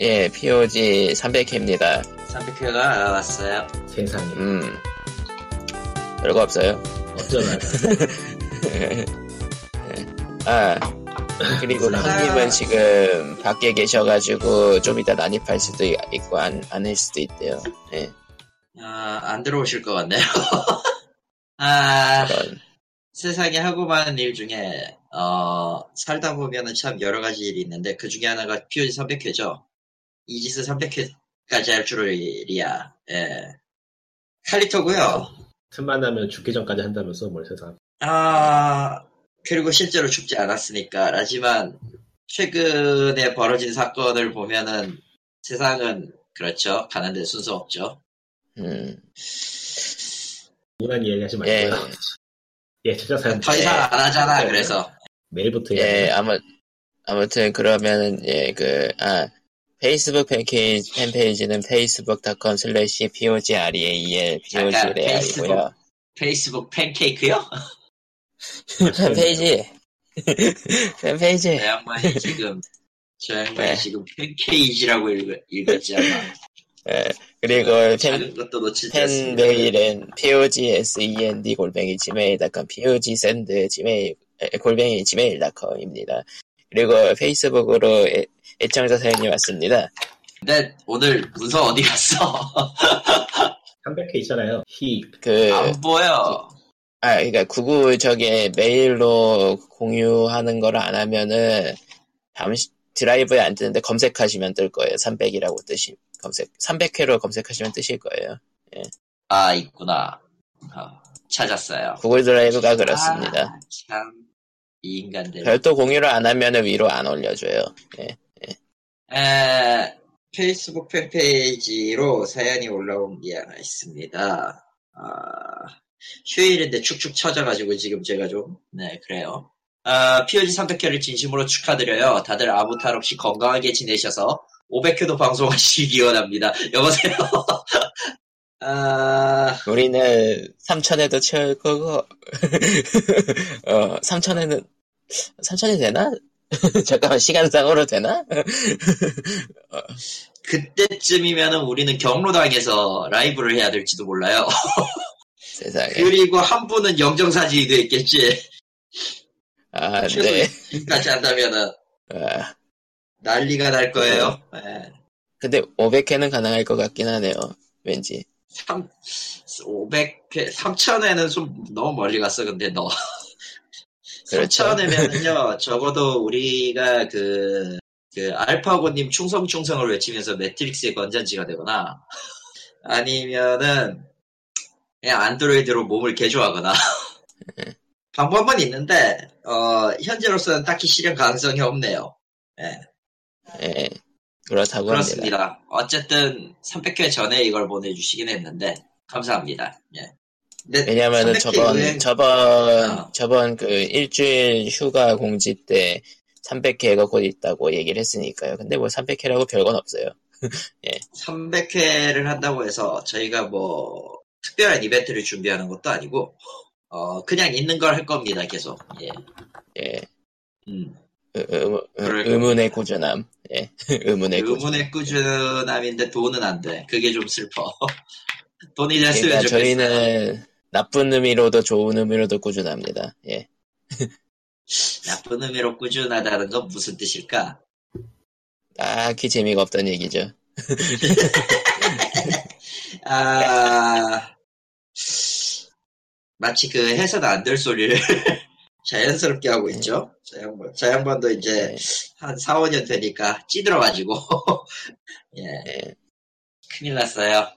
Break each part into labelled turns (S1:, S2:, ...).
S1: 예, POG 300회입니다.
S2: 300회가 나왔어요.
S3: 세상에.
S1: 음, 별거 없어요.
S3: 어쩌나.
S1: 아, 그리고
S3: 아.
S1: 형님은 지금 밖에 계셔가지고 좀 이따 난입할 수도 있고 안, 안 할 수도 있대요. 예,
S2: 아, 안 들어오실 것 같네요. 아,
S1: 그런.
S2: 세상에 하고 많은 일 중에, 어, 살다 보면은 참 여러 가지 일이 있는데, 그 중에 하나가 POG 300회죠. 이지스 300회까지 할 줄이야. 예. 칼리토고요
S3: 틈만 나면 죽기 전까지 한다면서 뭘 세상.
S2: 아, 그리고 실제로 죽지 않았으니까. 하지만, 최근에 벌어진 사건을 보면은, 세상은, 그렇죠. 가는데 순서 없죠.
S1: 음,
S3: 우울한 이야기 하지
S1: 예,
S3: 말고요. 예, 진짜 사연
S2: 더 이상 안 하잖아,
S1: 네.
S2: 그래서.
S3: 메일부터
S1: 예,
S3: 예.
S1: 아무, 아무튼 그러면은, 예, 그, 아, 페이스북 팬페이지, 팬페이지는 facebook.com slash POGREAL, POGREAL이고요.
S2: 페이스북 팬케이크요?
S1: 팬페이지. 팬페이지.
S2: 저 양반이 지금, 저 양반이
S1: 네.
S2: 지금 팬케이지라고 읽, 읽었지, 아마.
S1: 예, 그리고 팬,
S2: 것도 놓치지 않습니다.
S1: 팬메일은 pogsend 골뱅이 gmail.com, pogsend gmail, 에, 골뱅이 gmail.com입니다. 그리고 페이스북으로 애, 애청자 사연이 왔습니다.
S2: 근데 오늘 문서 어디 갔어?
S3: 300회 있잖아요. 히.
S1: 그,
S2: 안 보여.
S1: 아, 그러니까 구글 저게 메일로 공유하는 걸 안 하면은 잠시 드라이브에 안 뜨는데 검색하시면 뜰 거예요. 300이라고 뜨시 검색 300회로 검색하시면 뜨실 거예요.
S2: 아, 있구나. 어, 찾았어요.
S1: 구글 드라이브가 그렇습니다.
S2: 아, 참, 이 인간들.
S1: 별도 공유를 안 하면은 위로 안 올려줘요. 예.
S2: 에, 페이스북 팬페이지로 사연이 올라온 게 하나 있습니다. 아, 휴일인데 축축 처져가지고 지금 제가 좀, 네, 그래요. 아, POG 300회를 진심으로 축하드려요. 다들 아무 탈 없이 건강하게 지내셔서 500회도 방송하시기 기원합니다. 여보세요? 아,
S1: 우리는 3천에도 채울 거고, 어, 3천에는, 3천이 되나? 잠깐만, 시간상으로 되나?
S2: 그때쯤이면은 우리는 경로당에서 라이브를 해야 될지도 몰라요.
S1: 세상에.
S2: 그리고 한 분은 영정사진이 돼 있겠지.
S1: 아, 네.
S2: 2까지 한다면은
S1: 아,
S2: 난리가 날 거예요. 예.
S1: 근데 500회는 가능할 것 같긴 하네요. 왠지.
S2: 3, 500회, 3천에는 좀 너무 멀리 갔어, 근데 너.
S1: 그렇죠.
S2: 3천회면은요, 적어도 우리가 그, 그, 알파고님 충성충성을 외치면서 매트릭스의 건전지가 되거나, 아니면은, 그냥 안드로이드로 몸을 개조하거나, 방법은 있는데, 어, 현재로서는 딱히 실현 가능성이 없네요.
S1: 예. 그렇다고 합니다.
S2: 그렇습니다. 어쨌든 300회 전에 이걸 보내주시긴 했는데 감사합니다. 예. 근데
S1: 왜냐면은
S2: 300회
S1: 저번,
S2: 유행-
S1: 저번,
S2: 어.
S1: 저번 그 일주일 휴가 공지 때 300회가 곧 있다고 얘기를 했으니까요. 근데 뭐 300회라고 별건 없어요.
S2: 300회를 한다고 해서 저희가 뭐 특별한 이벤트를 준비하는 것도 아니고 어 그냥 있는 걸 할 겁니다. 계속. 예.
S1: 예.
S2: 음.
S1: 의- 의- 의- 의문의 꾸준함. 예. 의문의 꾸준함.
S2: 의문의 꾸준함 인데 돈은 안 돼. 그게 좀 슬퍼. 돈이 됐으면
S1: 그러니까
S2: 좋겠어요.
S1: 저희는 나쁜 의미로도 좋은 의미로도 꾸준합니다. 예.
S2: 나쁜 의미로 꾸준하다는 건 무슨 뜻일까?
S1: 딱히 재미가 없던 얘기죠.
S2: 아, 마치 그 해서는 안 될 소리를 자연스럽게 하고 있죠. 저 양반, 저 양반도 이제
S1: 네.
S2: 한 4, 5년 되니까 찌들어가지고, 예,
S1: 예.
S2: 큰일 났어요.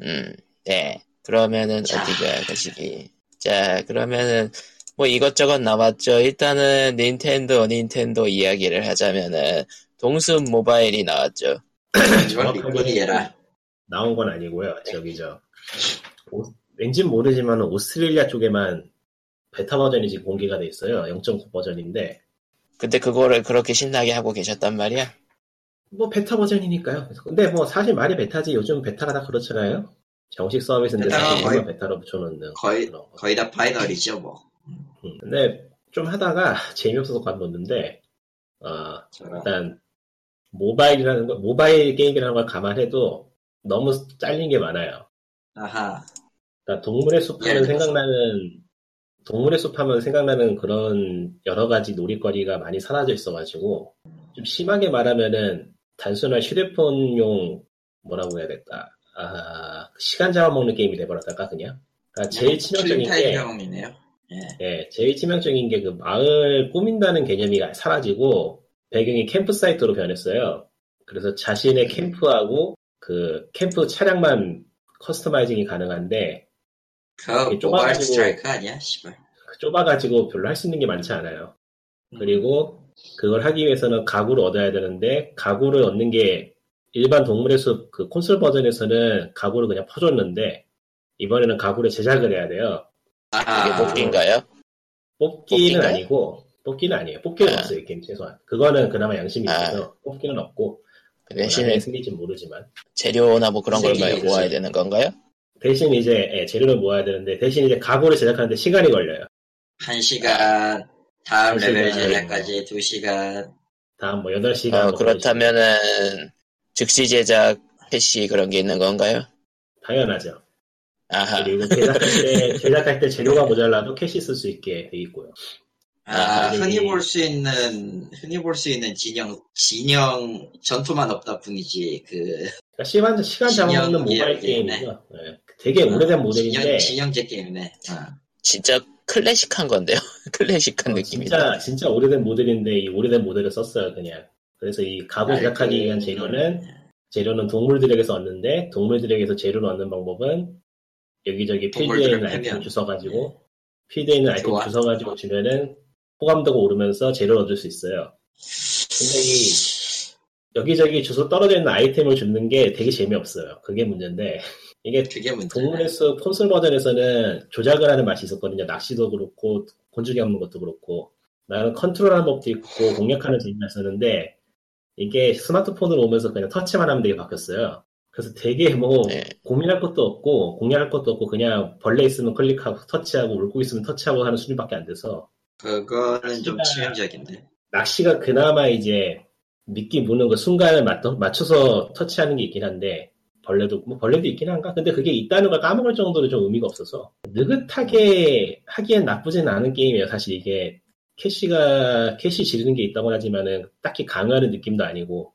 S1: 음, 네. 그러면은
S2: 자.
S1: 어디가 가시기. 자, 그러면은 뭐 이것저것 나왔죠. 일단은 닌텐도, 닌텐도 이야기를 하자면은 동숲 모바일이 나왔죠.
S2: 얘라.
S3: 나온 건 아니고요. 저기 저 오- 왠진 모르지만 오스트레일리아 쪽에만 베타 버전이 지금 공개가 돼 있어요. 0.9 버전인데
S1: 근데 그거를 그렇게 신나게 하고 계셨단 말이야.
S3: 뭐 베타 버전이니까요. 근데 뭐 사실 말이 베타지 요즘 베타가 다 그렇잖아요. 정식 서비스인데 사실
S2: 거의-
S3: 베타로 붙여놓는
S2: 거의,
S3: 거.
S2: 거의 다 파이널이죠, 뭐.
S3: 음, 근데 좀 하다가 재미없어서 관뒀는데 어. 일단 모바일이라는 거, 모바일 게임이라는 걸 감안해도 너무 잘린 게 많아요.
S2: 아하.
S3: 그러니까 동물의 숲 하면
S2: 예를 들어서.
S3: 생각나는 동물의 숲 하면 생각나는 그런 여러 가지 놀이거리가 많이 사라져 있어가지고 좀 심하게 말하면은 단순한 휴대폰용 뭐라고 해야 될까 아 시간 잡아먹는 게임이 돼버렸달까 그냥 그러니까 제일 치명적인
S2: 킬타임
S3: 게
S2: 경험이네요. 예.
S3: 예, 제일 치명적인 게 그 마을 꾸민다는 개념이 사라지고 배경이 캠프 사이트로 변했어요. 그래서 자신의 캠프하고 그 캠프 차량만 커스터마이징이 가능한데
S2: 그
S3: 좁아가지고-
S2: 스트라이크 아니야? 씨발.
S3: 좁아가지고 별로 할 수 있는 게 많지 않아요. 그리고 그걸 하기 위해서는 가구를 얻어야 되는데 가구를 얻는 게 일반 동물의 숲 그 콘솔 버전에서는 가구를 그냥 퍼줬는데 이번에는 가구를 제작을 해야 돼요.
S2: 아,
S1: 이게 뽑기인가요?
S3: 뽑기는
S1: 뽑기인가요?
S3: 아니고 뽑기는 아니에요. 뽑기는
S1: 아.
S3: 없어요 이 게임 최소한. 그거는 그나마 양심이
S1: 아.
S3: 있어서 뽑기는 없고
S1: 그
S3: 대신에
S1: 대신에
S3: 승리지 모르지만
S1: 재료나 뭐 그런 걸. 모아야 되는 건가요?
S3: 대신 이제 예, 재료를 모아야 되는데 대신 이제 가구를 제작하는데 시간이 걸려요.
S2: 한 시간, 다음
S3: 한
S2: 레벨
S3: 시간.
S2: 제작까지 두 시간.
S3: 다음 뭐 8시간
S1: 어, 그렇다면은 즉시 제작 캐시 그런 게 있는 건가요?
S3: 당연하죠.
S1: 아하.
S3: 그리고 제작할 때 제작할 때 재료가 모자라도 캐시 쓸 수 있게 돼 있고요.
S2: 아,
S1: 아,
S2: 흔히 볼 수 있는, 흔히 볼 수 있는 진영, 진영 전투만 없다 뿐이지, 그,
S3: 그러니까 시간 시간 잡아먹는 모바일. 게임이죠. 예, 되게 오래된 모델인데
S2: 진영, 진영제 게임이네. 아.
S1: 진짜 클래식한 건데요. 클래식한
S3: 어,
S1: 느낌이다.
S3: 진짜 진짜 오래된 모델인데 이 오래된 모델을 썼어요 그냥. 그래서 이 가구
S2: 아,
S3: 제작하기
S2: 그-
S3: 위한 재료는 재료는 동물들에게서 얻는데 동물들에게서 재료를 얻는 방법은 여기저기 필드에 있는 아이템. 주워가지고 필드에 있는 아이템
S2: 좋아.
S3: 주워가지고 주면은 호감도가 오르면서 재료를 얻을 수 있어요. 근데 이 여기저기 주워 떨어져 있는 아이템을 줍는 게 되게 재미없어요. 그게 문제인데 이게. 동물의 숲 콘솔 버전에서는 조작을 하는 맛이 있었거든요. 낚시도 그렇고 곤충이 잡는 것도 그렇고 나는 컨트롤하는 법도 있고 공략하는 재미가 있었는데 이게 스마트폰으로 오면서 그냥 터치만 하면 되게 바뀌었어요. 그래서 되게 뭐
S1: 네.
S3: 고민할 것도 없고 공략할 것도 없고 그냥 벌레 있으면 클릭하고 터치하고 울고 있으면 터치하고 하는 수준밖에 안 돼서
S2: 그거는 좀 치명적인데.
S3: 낚시가 그나마 이제 미끼 무는 그 순간을 맞, 맞춰서 터치하는 게 있긴 한데 벌레도 뭐 벌레도 있긴 한가? 근데 그게 있다는 걸 까먹을 정도로 좀 의미가 없어서 느긋하게 하기엔 나쁘진 않은 게임이에요. 사실 이게 캐시가 캐시 지르는 게 있다고 하지만은 딱히 강요하는 느낌도 아니고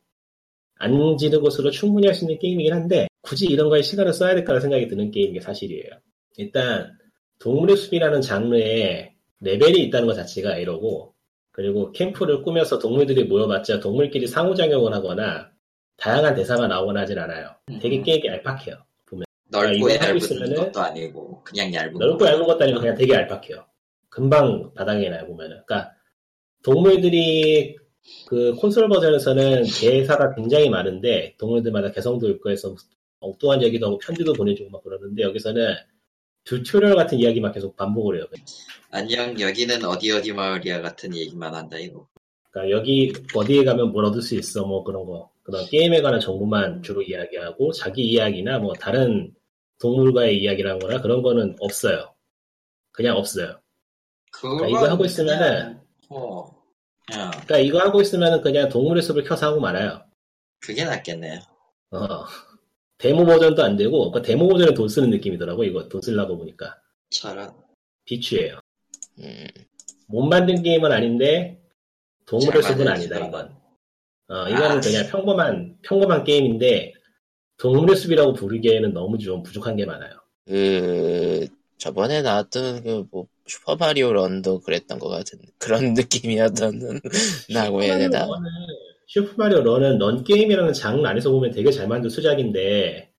S3: 안 지르는 것으로 충분히 할 수 있는 게임이긴 한데 굳이 이런 거에 시간을 써야 될까라는 생각이 드는 게임인 게 사실이에요. 일단 동물의 숲이라는 장르에 레벨이 있다는 것 자체가 이러고 그리고 캠프를 꾸며서 동물들이 모여봤자 동물끼리 상호작용을 하거나 다양한 대사가 나오거나 하진 않아요. 되게 게임이 얄팍해요.
S2: 넓고
S3: 이거 하고
S2: 얇은
S3: 있으면은
S2: 것도 아니고, 그냥 얇은
S3: 넓고
S2: 거.
S3: 얇은 것도 아니고 그냥 되게 얄팍해요. 금방 바닥이 나요 보면은. 그러니까 동물들이 그 콘솔 버전에서는 대사가 굉장히 많은데 동물들마다 개성도 있고 해서 엉뚱한 얘기도 하고 편지도 보내주고 막 그러는데 여기서는 튜토리얼 같은 이야기만 계속 반복을 해요.
S2: 안녕, 여기는 어디 어디 마을이야 같은 얘기만 한다, 이거.
S3: 그러니까 여기 어디에 가면 뭘 얻을 수 있어 뭐 그런 거 그런 게임에 관한 정보만 주로 이야기하고 자기 이야기나 뭐 다른 동물과의 이야기라는 거나 그런 거는 없어요. 그냥 없어요.
S2: 그거
S3: 이거 하고 있으면은-
S2: 어, 야,
S3: 그러니까 이거 하고 있으면은 그냥 동물의 숲을 켜서 하고 말아요.
S2: 그게 낫겠네요.
S3: 어. 데모 버전도 안 되고 그러니까 데모 버전에 돈 쓰는 느낌이더라고 이거 돈 쓰려고 보니까
S2: 저런.
S3: 비추예요.
S1: 음,
S3: 못 만든 게임은 아닌데 동물의
S2: 잘
S3: 숲은 아니다. 이건. 어, 이거는
S2: 아.
S3: 그냥 평범한 평범한 게임인데 동물의 숲이라고 부르기에는 너무 좀 부족한 게 많아요.
S1: 그 저번에 나왔던 그 뭐 슈퍼마리오 런도 그랬던 것 같은 그런 느낌이었다라고 해야 되나?
S3: 슈퍼마리오 런은- 슈퍼마리오 런은 런 게임이라는 장르 안에서 보면 되게 잘 만든 수작인데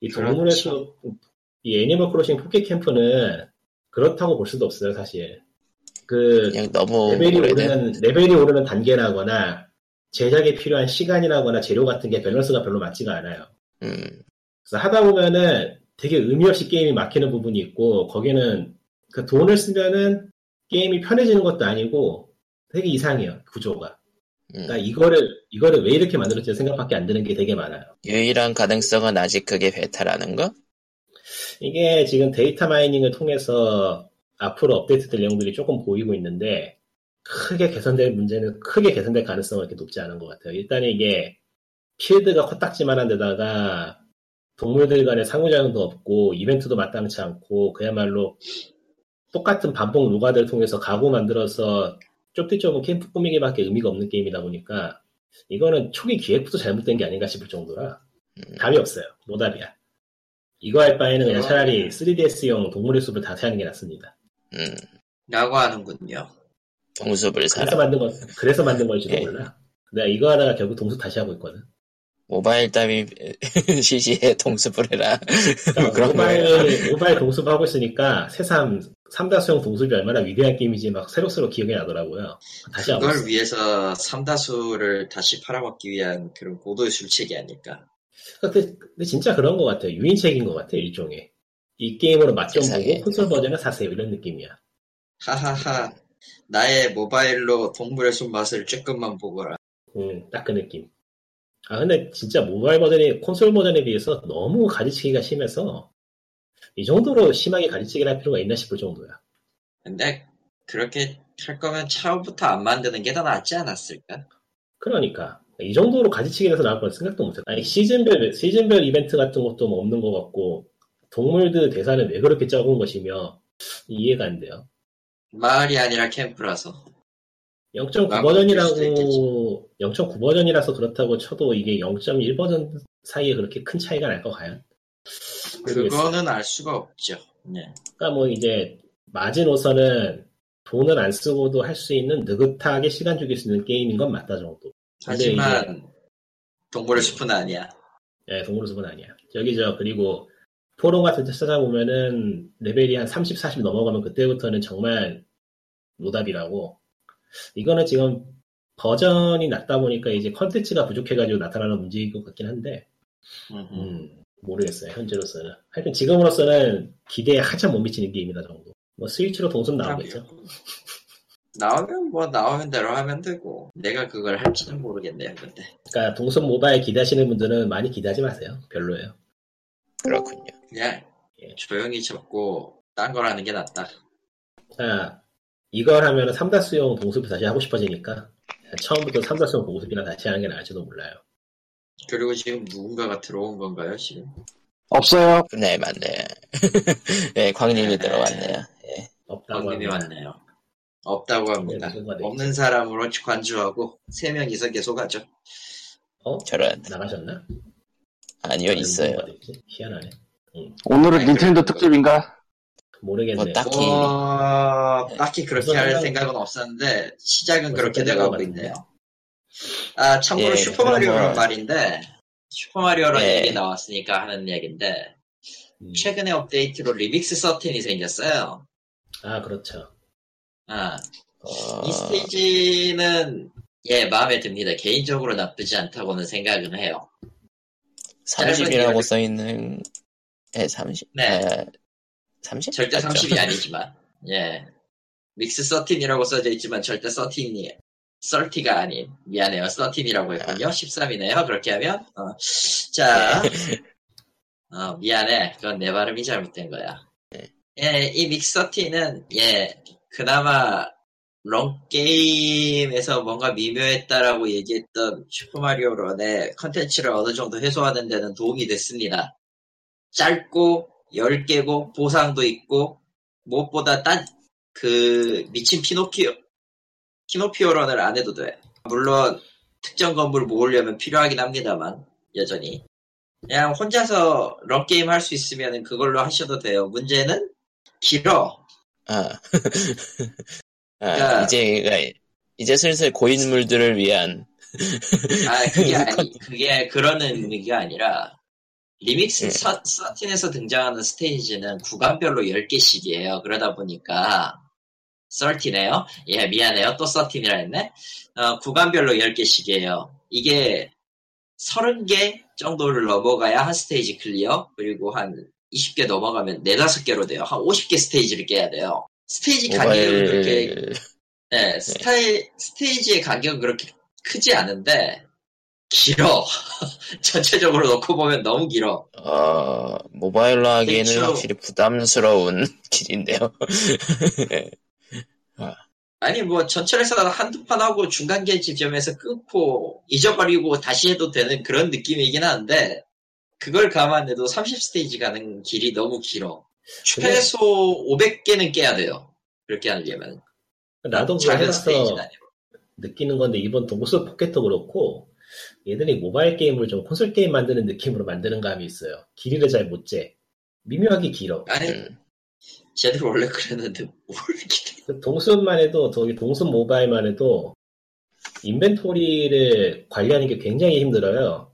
S3: 이 동물의
S2: 그렇죠.
S3: 숲, 이 애니멀 크로싱 포켓 캠프는 그렇다고 볼 수도 없어요 사실. 그
S1: 그냥 너무
S3: 레벨이
S1: 오래된
S3: 오르는 레벨이 오르는 단계라거나 제작에 필요한 시간이라거나 재료 같은 게 밸런스가 별로 맞지가 않아요.
S1: 음,
S3: 그래서 하다 보면은 되게 의미 없이 게임이 막히는 부분이 있고 거기는 그 돈을 쓰면은 게임이 편해지는 것도 아니고 되게 이상해요 구조가.
S1: 음.
S3: 그러니까 이거를 이거를 왜 이렇게 만들었지 생각밖에 안 드는 게 되게 많아요.
S1: 유일한 가능성은 아직 그게 베타라는 거?
S3: 이게 지금 데이터 마이닝을 통해서 앞으로 업데이트될 내용들이 조금 보이고 있는데 크게 개선될 문제는 크게 개선될 가능성은 이렇게 높지 않은 것 같아요. 일단 이게 필드가 코딱지만한 데다가 동물들 간의 상호작용도 없고 이벤트도 마땅치 않고 그야말로 똑같은 반복 노가다를 통해서 가구 만들어서 좁디 좁은 캠프 꾸미기밖에 의미가 없는 게임이다 보니까 이거는 초기 기획부터 잘못된 게 아닌가 싶을 정도라
S1: 음.
S3: 답이 없어요. 노답이야. 이거 할 바에는 그냥
S2: 어.
S3: 차라리 3DS용 동물의 숲을 다시 하는 게 낫습니다.
S1: 음,
S2: 라고 하는군요.
S1: 동숲을
S3: 그래서
S1: 사라.
S3: 만든 거, 그래서 만든 걸지도
S1: 예.
S3: 몰라. 내가 이거 하다가 결국 동숲 다시 하고 있거든.
S1: 모바일 따위 시시에 동숲을 해라.
S3: 그러니까. 모바일, 모바일 동숲 하고 있으니까 새삼 삼다수용 동숲이 얼마나 위대한 게임인지 막 새록새록 기억이 나더라고요. 다시
S2: 그걸. 위해서 삼다수를 다시 팔아먹기 위한 그런 고도의 술책이 아닐까.
S3: 근데, 근데 진짜 그런 것 같아요. 유인책인 것 같아요, 일종의. 이 게임으로 맛좀
S1: 세상에.
S3: 보고 콘솔 버전을 사세요. 이런 느낌이야.
S2: 하하하. 나의 모바일로 동물의 손맛을 조금만 보거라.
S3: 음, 딱 그 느낌. 아, 근데 진짜 모바일 버전이 콘솔 버전에 비해서 너무 가지치기가 심해서 이 정도로 심하게 가지치기를 할 필요가 있나 싶을 정도야.
S2: 근데 그렇게 할 거면 처음부터 안 만드는 게 더 낫지 않았을까?
S3: 그러니까 이 정도로 가지치기를 해서 나올 건 생각도 못했다. 아니 시즌별 시즌별 이벤트 같은 것도 뭐 없는 것 같고 동물들 대사는 왜 그렇게 적은 것이며 이해가 안 돼요.
S2: 마을이 아니라 캠프라서.
S3: 0.9
S2: 아,
S3: 버전이라고 0.9 버전이라서 그렇다고 쳐도 이게 0.1 버전 사이에 그렇게 큰 차이가 날까 과연? 모르겠어요.
S2: 그거는 알 수가 없죠. 네.
S3: 그러니까 뭐 이제 마지노선은 돈을 안 쓰고도 할 수 있는 느긋하게 시간 죽일 수 있는 게임인 건 맞다 정도.
S2: 하지만 동물의 숲은 아니야.
S3: 예, 동물숲은 아니야. 저기 저 그리고 포럼 같은 데 찾아보면은 레벨이 한 30, 40 넘어가면 그때부터는 정말 노답이라고. 이거는 지금 버전이 낮다 보니까 이제 컨텐츠가 부족해가지고 나타나는 문제인 것 같긴 한데.
S2: 음,
S3: 모르겠어요, 현재로서는. 하여튼 지금으로서는 기대에 한참 못 미치는 게임이다 정도. 뭐 스위치로 동숲 나오겠죠.
S2: 나오면 뭐 나오면 대로 하면 되고 내가 그걸 할지는 모르겠네요. 근데
S3: 그러니까 동선 모바일 기대하시는 분들은 많이 기대하지 마세요. 별로예요.
S1: 그렇군요.
S2: 그냥
S3: 예.
S2: 조용히 접고 딴 걸 하는 게 낫다.
S3: 아, 이걸 하면 삼다수용 동숲이 다시 하고 싶어지니까 처음부터 삼다수용 동숲이나 다시 하는 게 나을지도 몰라요.
S2: 그리고 지금 누군가가 들어온 건가요 지금?
S4: 없어요.
S1: 네, 맞네. 네, 광님이 들어왔네요. 예.
S3: 없다고
S2: 광님이
S3: 합니다.
S2: 왔네요. 없다고 합니다.
S3: 네, 돼
S2: 없는 사람으로 관주하고 세 명이서 계속 하죠.
S3: 어?
S1: 저런.
S3: 나가셨나?
S1: 아니요, 있어요.
S3: 희한하네.
S4: 오늘은
S2: 아니,
S4: 닌텐도 특집인가?
S3: 모르겠네.
S1: 뭐 딱- 딱히-
S2: 어, 딱히 그렇게
S3: 무슨
S2: 할
S3: 생각-
S2: 생각은 없었는데 시작은 그렇게 돼가고. 있네요. 아 참고로
S1: 예,
S2: 슈퍼마리오란
S1: 그런 거-
S2: 말인데 슈퍼마리오란
S1: 예.
S2: 얘기 나왔으니까 하는 얘기인데
S3: 음.
S2: 최근에 업데이트로 리믹스 13이 생겼어요.
S3: 아, 그렇죠.
S2: 아,
S1: 어,
S2: 이 스테이지는 예 마음에 듭니다. 개인적으로 나쁘지 않다고는 생각은 해요. 짧은
S1: 30이라고
S2: 이야기-
S1: 써있는, 예, 30?
S2: 네.
S1: 아, 30?
S2: 절대
S1: 맞죠?
S2: 30이 아니지만 예 믹스 13이라고 써져 있지만 절대 13이 30가 아닌 미안해요 13이라고 했군요 13이네요 그렇게 하면 어, 자 어, 미안해 그건 내 발음이 잘못된 거야
S1: 네.
S2: 예, 리믹스 10은 예 그나마 런 게임에서 뭔가 미묘했다라고 얘기했던 슈퍼마리오 런의 컨텐츠를 어느 정도 해소하는 데는 도움이 됐습니다. 짧고 10개고 보상도 있고 무엇보다 딴 그 미친 키노피오 키노피오 런을 안 해도 돼. 물론 특정 건물 모으려면 필요하긴 합니다만 여전히 그냥 혼자서 런 게임 할 수 있으면 그걸로 하셔도 돼요. 문제는 길어.
S1: 아. 아,
S2: 그러니까-
S1: 이제, 이제 슬슬 고인물들을 위한,
S2: 아 그게 아니 그게 그런 의미가 아니라 리믹스
S1: 예.
S2: 서, 13에서 등장하는 스테이지는 구간별로 10개씩이에요. 그러다 보니까 13네요. 예, 미안해요. 또 13이라 했네. 어, 구간별로 10개씩이에요. 이게 30개 정도를 넘어가야 한 스테이지 클리어, 그리고 한 20개 넘어가면 4, 5개로 돼요. 한 50개 스테이지를 깨야 돼요. 스테이지 그렇게,
S1: 모바일,
S2: 네, 스타일, 스테이지의 간격은 그렇게 크지 않은데, 길어. 전체적으로 놓고 보면 너무 길어.
S1: 어, 모바일로 하기에는
S2: 대충-
S1: 확실히 부담스러운 길인데요.
S2: 아니 뭐 전철에서 한두 판 하고 중간계 지점에서 끊고 잊어버리고 다시 해도 되는 그런 느낌이긴 한데 그걸 감안해도 30스테이지 가는 길이 너무 길어.
S3: 그래.
S2: 최소 500개는 깨야 돼요. 그렇게 하려면
S3: 나도
S2: 작은 스테이지는 아니고.
S3: 느끼는 건데 이번 동굴 포켓도 그렇고 얘들이 모바일 게임을 좀 콘솔 게임 만드는 느낌으로 만드는 감이 있어요. 길이를 잘 못 재. 미묘하게 길어.
S2: 아니
S1: 음.
S2: 쟤들 원래 그랬는데 뭘 이렇게
S3: 그 동순만 해도 저기 동순 모바일만 해도 인벤토리를 관리하는 게 굉장히 힘들어요.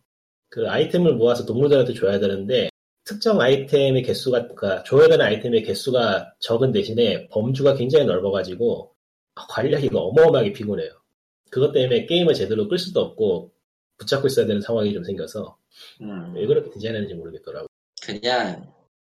S3: 그 아이템을 모아서 동물들한테 줘야 되는데 특정 아이템의 개수가 그러니까 줘야 되는 아이템의 개수가 적은 대신에 범주가 굉장히 넓어가지고 관리하기가 어마어마하게 피곤해요. 그것 때문에 게임을 제대로 끌 수도 없고 붙잡고 있어야 되는 상황이 좀 생겨서
S2: 음,
S3: 왜 그렇게 디자인하는지 모르겠더라고.
S2: 그냥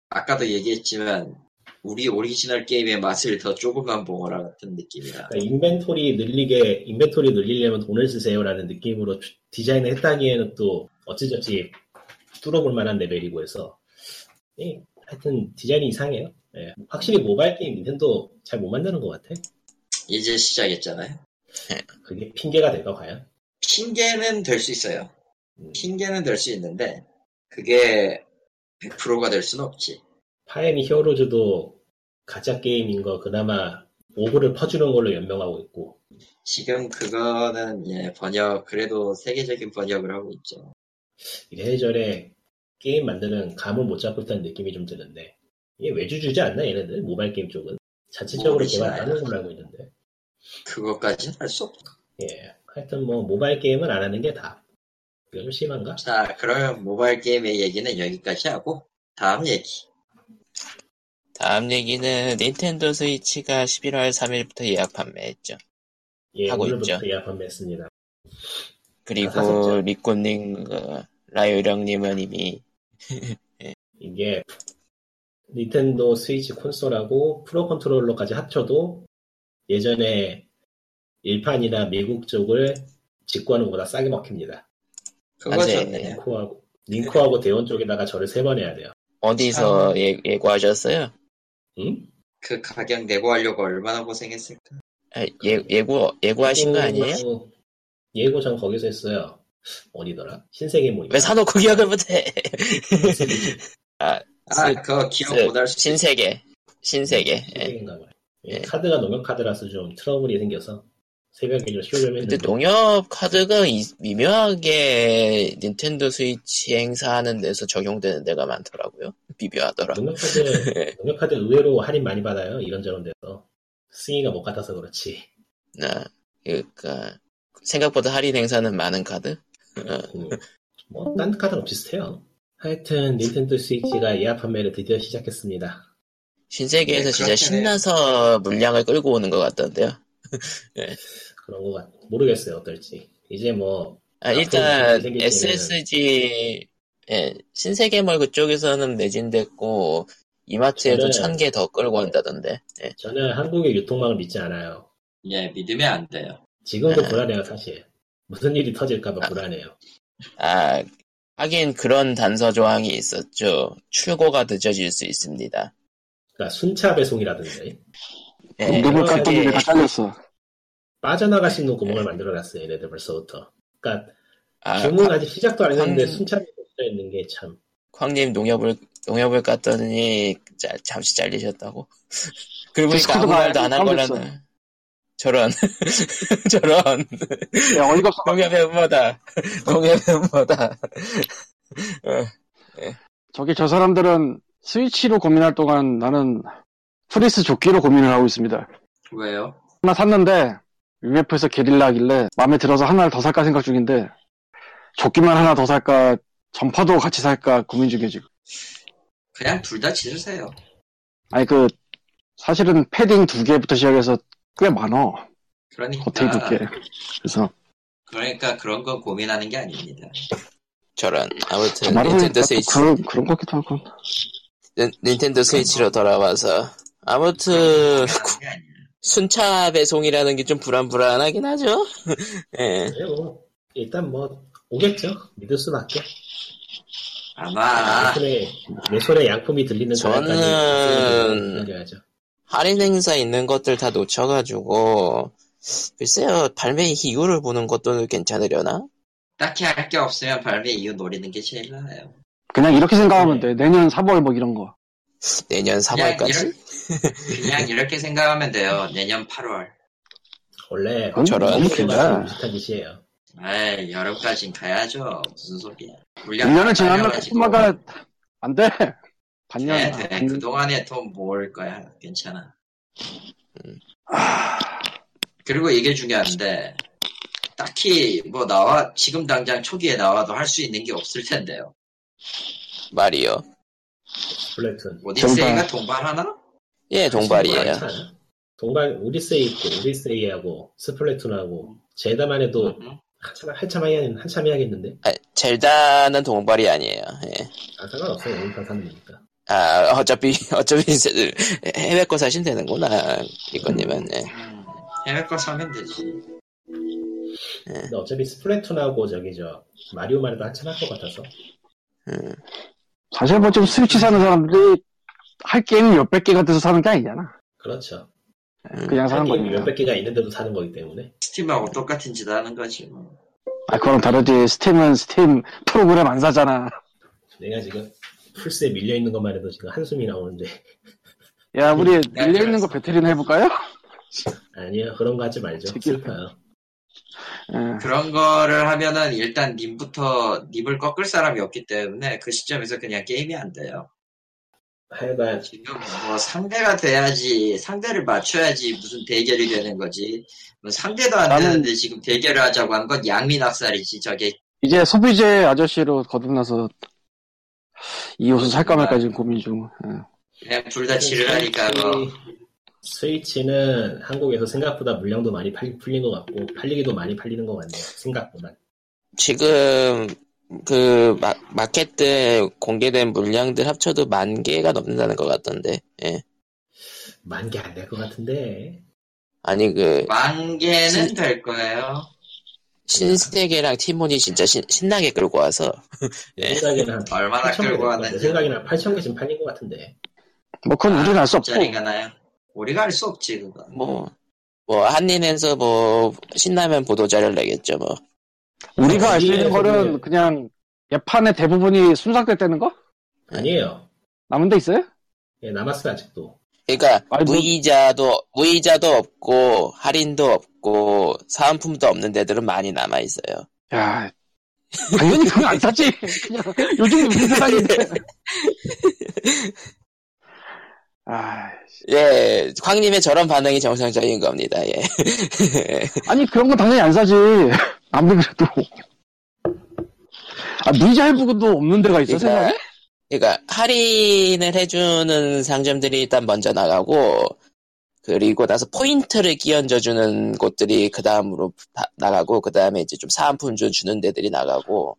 S2: 아까도 얘기했지만 우리 오리지널 게임의 맛을 더 조금만 보거라 같은 느낌이라
S3: 그러니까 인벤토리 늘리게 인벤토리 늘리려면 돈을 쓰세요라는 느낌으로 주- 디자인을 했다기에는 또 어찌저찌 뚫어볼 만한 레벨이고 해서 예, 하여튼 디자인이 이상해요. 예, 확실히 모바일 게임 닌텐도 잘 못 만드는 것 같아.
S2: 이제 시작했잖아요.
S3: 그게 핑계가 될까 과연?
S2: 핑계는 될 수 있어요.
S3: 음,
S2: 핑계는 될 수 있는데 그게 100%가 될 수는 없지.
S3: 파엠 히어로즈도 가챠 게임인 거 그나마 오브를 퍼주는 걸로 연명하고 있고
S2: 지금 그거는 예, 번역 그래도 세계적인 번역을 하고 있죠.
S3: 이래저래 게임 만드는 감을 못 잡고 있다는 느낌이 좀 드는데 이게 외주 주지 않나 얘네들 모바일 게임 쪽은 자체적으로 개발 안. 하는 걸로 알고 있는데
S2: 그것까지는 할 수 없죠.
S3: 예 하여튼 뭐 모바일 게임은 안 하는 게 다. 이거 좀 심한가?
S2: 자, 그러면 모바일 게임의 얘기는 여기까지 하고 다음 얘기.
S1: 다음 얘기는 닌텐도 스위치가 11월 3일부터 예약 판매했죠.
S3: 예
S1: 하고 있죠.
S3: 예약 판매했습니다. 아,
S1: 그리고
S3: 샀었죠.
S1: 리꼬님, 그, 라요령님은 이미
S3: 이게 닌텐도 스위치 콘솔하고 프로 컨트롤러까지 합쳐도 예전에 일판이나 미국 쪽을 직구하는 것보다 싸게 먹힙니다.
S2: 그거
S1: 맞아요.
S2: 좋네요.
S3: 링코하고 링코하고 대원 쪽에다가 절을 세 번 해야 돼요.
S1: 어디서 예, 예구하셨어요?
S3: 응?
S2: 그 가격 네고하려고 얼마나 고생했을까.
S1: 아, 예, 예구, 예구하신 거 아니에요?
S3: 예구, 예구 전 거기서 했어요. 어디더라? 신세계몰인가.
S1: 왜 사놓고 기억을 못해? 아,
S2: 아,
S1: 스-
S2: 그거 기억
S1: 스-
S2: 못할 수.
S1: 신세계. 신세계. 예.
S3: 신세계인가 봐요. 예,
S1: 예.
S3: 카드가 농협 카드라서 좀 트러블이 생겨서 쉬려면
S1: 근데 농협 카드가 이- 미묘하게 닌텐도 스위치 행사하는 데서 적용되는 데가 많더라고요. 비교하더라.
S3: 농협 카드 농협 카드 의외로 할인 많이 받아요. 이런저런 데서 승희가 못 같아서 그렇지.
S1: 나, 그니까, 생각보다 할인 행사는 많은 카드?
S3: 음, 뭐딴 카드랑 비슷해요. 하여튼 닌텐도 스위치가 예약 판매를 드디어 시작했습니다.
S1: 신세계에서
S2: 네,
S1: 진짜. 신나서 물량을 끌고 오는 것 같던데요.
S3: 그런 거 같, 모르겠어요 어떨지. 이제 뭐
S1: 아, 일단 SSG 예, 신세계몰 그쪽에서는 매진됐고 이마트에도 천 개 더 끌고 온다던데. 예.
S3: 저는 한국의 유통망을 믿지 않아요.
S2: 예, 믿으면 안 돼요.
S3: 지금도
S1: 아.
S3: 불안해요 사실. 무슨 일이 터질까봐
S1: 아.
S3: 불안해요.
S1: 아 하긴 그런 단서 조항이 있었죠. 출고가 늦어질 수 있습니다.
S3: 그러니까 순차 배송이라든지
S1: 예,
S3: 그러게.
S4: 깠더니 내가 잘렸어.
S3: 빠져나갈 수 있는 구멍을 만들어놨어요 얘네들 벌써부터. 그러니까
S1: 아,
S3: 주문 아직 시작도 안 했는데
S1: 광-
S3: 순차 배송 써 있는 게 참.
S1: 광님 농협을 농협을 깠더니 짜- 잠시 잘리셨다고. 그리고 보니까 아무 말도 안 한. 거라는. 저런 저런
S4: 야, 어이가 없어.
S1: 농협의 음모다. 농협의 음모다. 어,
S4: 저기 저 사람들은 스위치로 고민할 동안 나는 플리스 조끼로 고민을 하고 있습니다.
S2: 왜요?
S4: 하나 샀는데 UMF에서 게릴라 하길래 마음에 들어서 하나를 더 살까 생각 중인데 조끼만 하나 더 살까 점퍼도 같이 살까 고민 중이에요 지금.
S2: 그냥 둘 다 지르세요.
S4: 아니 그 사실은 패딩 두 개부터 시작해서 꽤 많어.
S2: 그러니까
S4: 겉에 두 개. 그래서
S2: 그러니까 그런 건 고민하는 게 아닙니다.
S1: 저런. 아무튼 닌텐도
S4: 또
S1: 스위치
S4: 그런 그런 것 같기도 하고.
S1: 닌- 닌텐도 스위치로 돌아와서 아무튼. 순차 배송이라는 게 좀 불안불안하긴 하죠. 예.
S3: 네, 뭐 일단 뭐 오겠죠. 믿을 수밖에.
S2: 아마
S3: 내 손에 양품이 들리는
S1: 저는-
S3: 기다려야죠.
S1: 할인 행사 있는 것들 다 놓쳐가지고 글쎄요 발매 이유를 보는 것도 괜찮으려나?
S2: 딱히 할 게 없으면 발매 이유 노리는 게 제일 나아요.
S4: 그냥 이렇게 생각하면
S3: 네.
S4: 돼. 내년 3월 뭐 이런 거.
S1: 내년
S2: 그냥,
S1: 3월까지?
S2: 그냥 이렇게 생각하면 돼요. 내년 8월.
S3: 원래
S1: 저런.
S4: 너무 길다.
S3: 비슷한 짓이에요.
S2: 에이, 여름까진 가야죠. 무슨 소리야. 물량
S4: 1년을 지나면. 코코마가 안 돼. 반년.
S2: 네, 네. 그동안에 돈 모을 거야. 괜찮아.
S4: 아,
S2: 그리고 이게 중요한데, 딱히 뭐 나와, 지금 당장 초기에 나와도 할 수 있는 게 없을 텐데요.
S1: 말이요.
S3: 플래툰.
S2: 오디세이가 동반하나?
S1: 예, 동발이에요.
S3: 괜찮아. 동발 우리세이 있고 우리세이하고 스플래툰하고 제다만 해도
S2: 음.
S3: 한참 한참 해야 한참 해야겠는데.
S1: 아, 젤다는 동발이 아니에요. 예.
S3: 아 상관없어요. 영판 사는 거니까.
S1: 아, 어차피, 어차피 해외 거 사신 되는구나. 이건님은, 예.
S2: 음, 해외 거 사면 되지.
S3: 근데 어차피 스플래툰하고 저기 저 마리오만 해도 한참 할 것 같아서.
S1: 음,
S4: 사실 뭐 좀 스위치 사는 사람들이 할 게임이 몇백 개가 돼서 사는 게 아니잖아.
S3: 그렇죠.
S4: 그냥 사는
S3: 게임이
S4: 거니까.
S3: 몇백 개가 있는데도 사는 거기 때문에.
S2: 스팀하고 똑같은 짓 하는 거지, 뭐.
S4: 아, 그럼 다르지. 스팀은 스팀 프로그램 안 사잖아.
S3: 내가 지금 플스에 밀려 있는 것만 해도 지금 한숨이 나오는데
S4: 야, 우리
S2: 네,
S4: 밀려있는 거 battle이나 해볼까요?
S3: 아니요 그런 거 하지 말죠. 슬퍼요.
S4: 예.
S2: 그런 거를 하면은 일단 님부터 님을 꺾을 사람이 없기 때문에 그 시점에서 그냥 게임이 안 돼요.
S3: 하여간
S2: 지금 뭐 상대가 돼야지 상대를 맞춰야지 무슨 대결이 되는 거지. 뭐 상대도 안
S4: 나는-
S2: 되는데 지금 대결을 하자고 한 건 양미낙살이지. 저게
S4: 이제 소비재 아저씨로 거듭나서 이 옷을 살까 말까 지금 고민 중. 예.
S2: 그냥 둘 다 지르라니까 뭐.
S3: 스위치 는 한국에서 생각보다 물량도 많이 팔, 풀린 것 같고 팔리기도 많이 팔리는 것 같네요. 생각보다.
S1: 지금, 그, 마, 마켓 때 공개된 물량들 합쳐도 만 개가 넘는다는 것 같던데, 예.
S3: 만 개 안 될 것 같은데.
S1: 아니, 그,
S2: 만 개는
S1: 진-
S2: 될 거예요.
S1: 신세계랑 티몬이 진짜 신, 신나게 끌고 와서,
S3: 내
S1: 예.
S3: 생각에는
S2: 얼마나
S3: 8천 개
S2: 끌고
S3: 내
S2: 왔는지.
S3: 생각에는 한 8천 개쯤 팔린 것 같은데.
S4: 뭐 그건 우리는 알 수 없고.
S2: 짜리가 나요. 우리가 알 수 없지 그거.
S1: 뭐, 뭐, 한인에서 뭐, 신라면 보도자를 내겠죠, 뭐.
S4: 우리가 알 수 있는 거는
S3: 그-
S4: 그냥 예판의 대부분이 순삭됐다는 거?
S3: 아니에요.
S4: 남은 데 있어요?
S3: 예, 남았어요 아직도.
S1: 그러니까
S4: 뭐-
S1: 무이자도 무이자도 없고 할인도 없고 사은품도 없는 데들은 많이 남아 있어요.
S4: 야, 당연히 그거 안 사지. 그냥 요즘 무슨 세상인데. 아,
S1: 예, 황님의 저런 반응이 정상적인 겁니다. 예.
S4: 아니 그런 건 당연히 안 사지. 아무리 그래도. 아, 미자 할부도 없는 데가 있어?
S1: 그러니까, 그러니까 할인을 해주는 상점들이 일단 먼저 나가고 그리고 나서 포인트를 끼얹어주는 곳들이 그 다음으로 나가고 그 다음에 이제 좀 사은품 좀 주는 데들이 나가고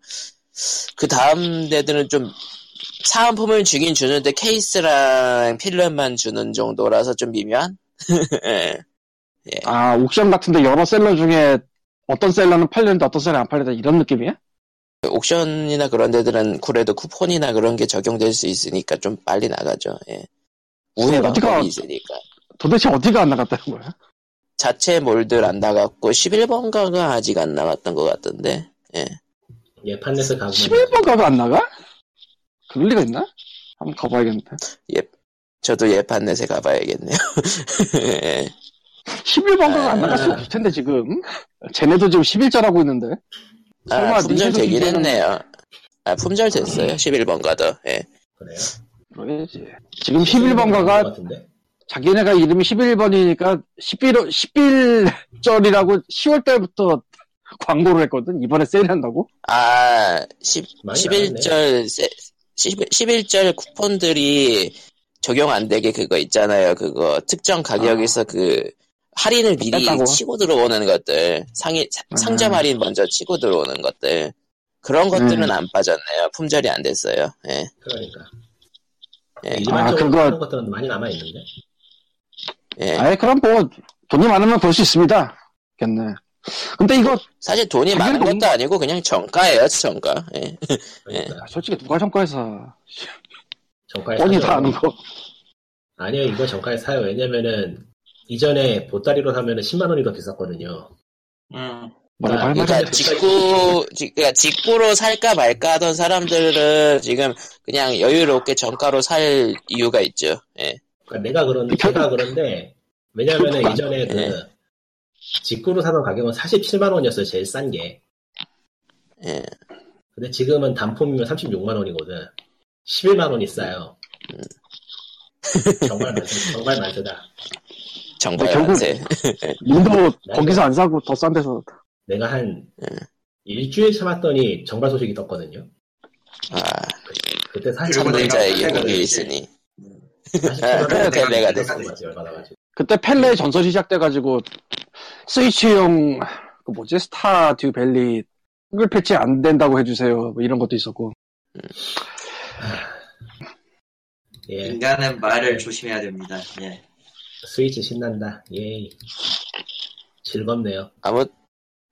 S1: 그 다음 데들은 좀 사은품을 주긴 주는데 케이스랑 필름만 주는 정도라서 좀 미묘한? 예.
S4: 아, 옥션 같은데 여러 셀러 중에 어떤 셀러는 팔렸는데 어떤 셀러는 안 팔렸다 이런 느낌이야?
S1: 옥션이나 그런 데들은 그래도 쿠폰이나 그런 게 적용될 수 있으니까 좀 빨리 나가죠. 예. 우회 방법이 있으니까.
S4: 도대체 어디가 안 나갔다는 거야?
S1: 자체 몰들 안 나갔고 11번가가 아직 안 나갔던 것 같던데. 예.
S3: 예판에서 가고
S4: 11번 가도 안 나가? 그럴 리가 있나? 한번 가봐야겠는데.
S1: 저도 예판넷에 가봐야겠네요. 예.
S4: 11번 가가 안 나갈 수 없을 텐데 지금. 쟤네도 지금 11자라고 있는데.
S1: 아,
S4: 설마
S1: 품절 되긴 했네요. 아, 품절 됐어요. 11번가도. 예.
S3: 그래요.
S4: 그래야지. 지금 11번 가가
S3: 같은데.
S4: 자기네가 이름이 11번이니까 11, 11절이라고 10월 달부터 광고를 했거든. 이번에 세일한다고?
S1: 아, 10,
S3: 많이
S1: 11절, 세, 11, 절 쿠폰들이 적용 안 되게 그거 있잖아요. 그거 특정 가격에서 그 할인을 미리
S4: 아. 뺐다고?
S1: 치고 들어오는 것들, 상위, 사-
S4: 음.
S1: 상점 할인 먼저 치고 들어오는 것들. 그런 것들은
S4: 음.
S1: 안 빠졌네요. 품절이 안 됐어요. 예.
S3: 그러니까.
S1: 예.
S3: 일반적으로
S4: 그거-
S3: 그런 것들은 많이 남아 있는데.
S1: 예.
S4: 아예 그럼 뭐 돈이 많으면 볼 수 있습니다. 겠네. 근데 이거
S1: 사실 돈이
S4: 가격이
S1: 많은
S4: 너무-
S1: 것도 아니고 그냥 정가예요, 정가. 예.
S3: 그러니까
S4: 솔직히 누가 정가에서
S3: 정가에 사죠.
S4: 다 아는 거.
S3: 아니요, 이거 정가에 사요. 왜냐면은, 이전에 보따리로 사면은 10만 원이 더 비쌌거든요.
S2: 음,
S4: 말이
S1: 그러니까
S4: 없네.
S1: 직구, 직- 그러니까 직구로 살까 말까 하던 사람들은 지금 그냥 여유롭게 정가로 살 이유가 있죠. 예.
S3: 그러니까 내가 그런, 제가 그런데, 왜냐면은
S4: 그거
S3: 이전에 그,
S1: 네.
S3: 직구로 사던 가격은 47만 원이었어요, 제일 싼 게.
S1: 예.
S3: 근데 지금은 단품이면 36만 원이거든. 11만 원이 싸요.
S1: 음.
S3: 정말 만세, 정말 만세다.
S1: 정말
S4: 결국-
S1: 만세.
S4: 님도 거기서 안 사고 더 싼 데서
S3: 내가 한,
S1: 네.
S3: 일주일 참았더니 정발 소식이 떴거든요.
S1: 아,
S3: 그 때 사실
S2: 그리고 내가
S1: 참론자에게
S2: 내가
S1: 공이. 있으니.
S2: 음.
S3: 47만원
S1: 그래서
S2: 내가-
S1: 내가
S2: 내가
S1: 됐어.
S4: 그때 펠레 전설이 시작돼가지고 스위치용 그 뭐지 스타 듀 밸리 한글 패치 안 된다고 해주세요 뭐 이런 것도 있었고
S3: 예,
S2: 인간은 말을 조심해야 됩니다. 예.
S3: 스위치 신난다. 예. 즐겁네요.
S1: 아무,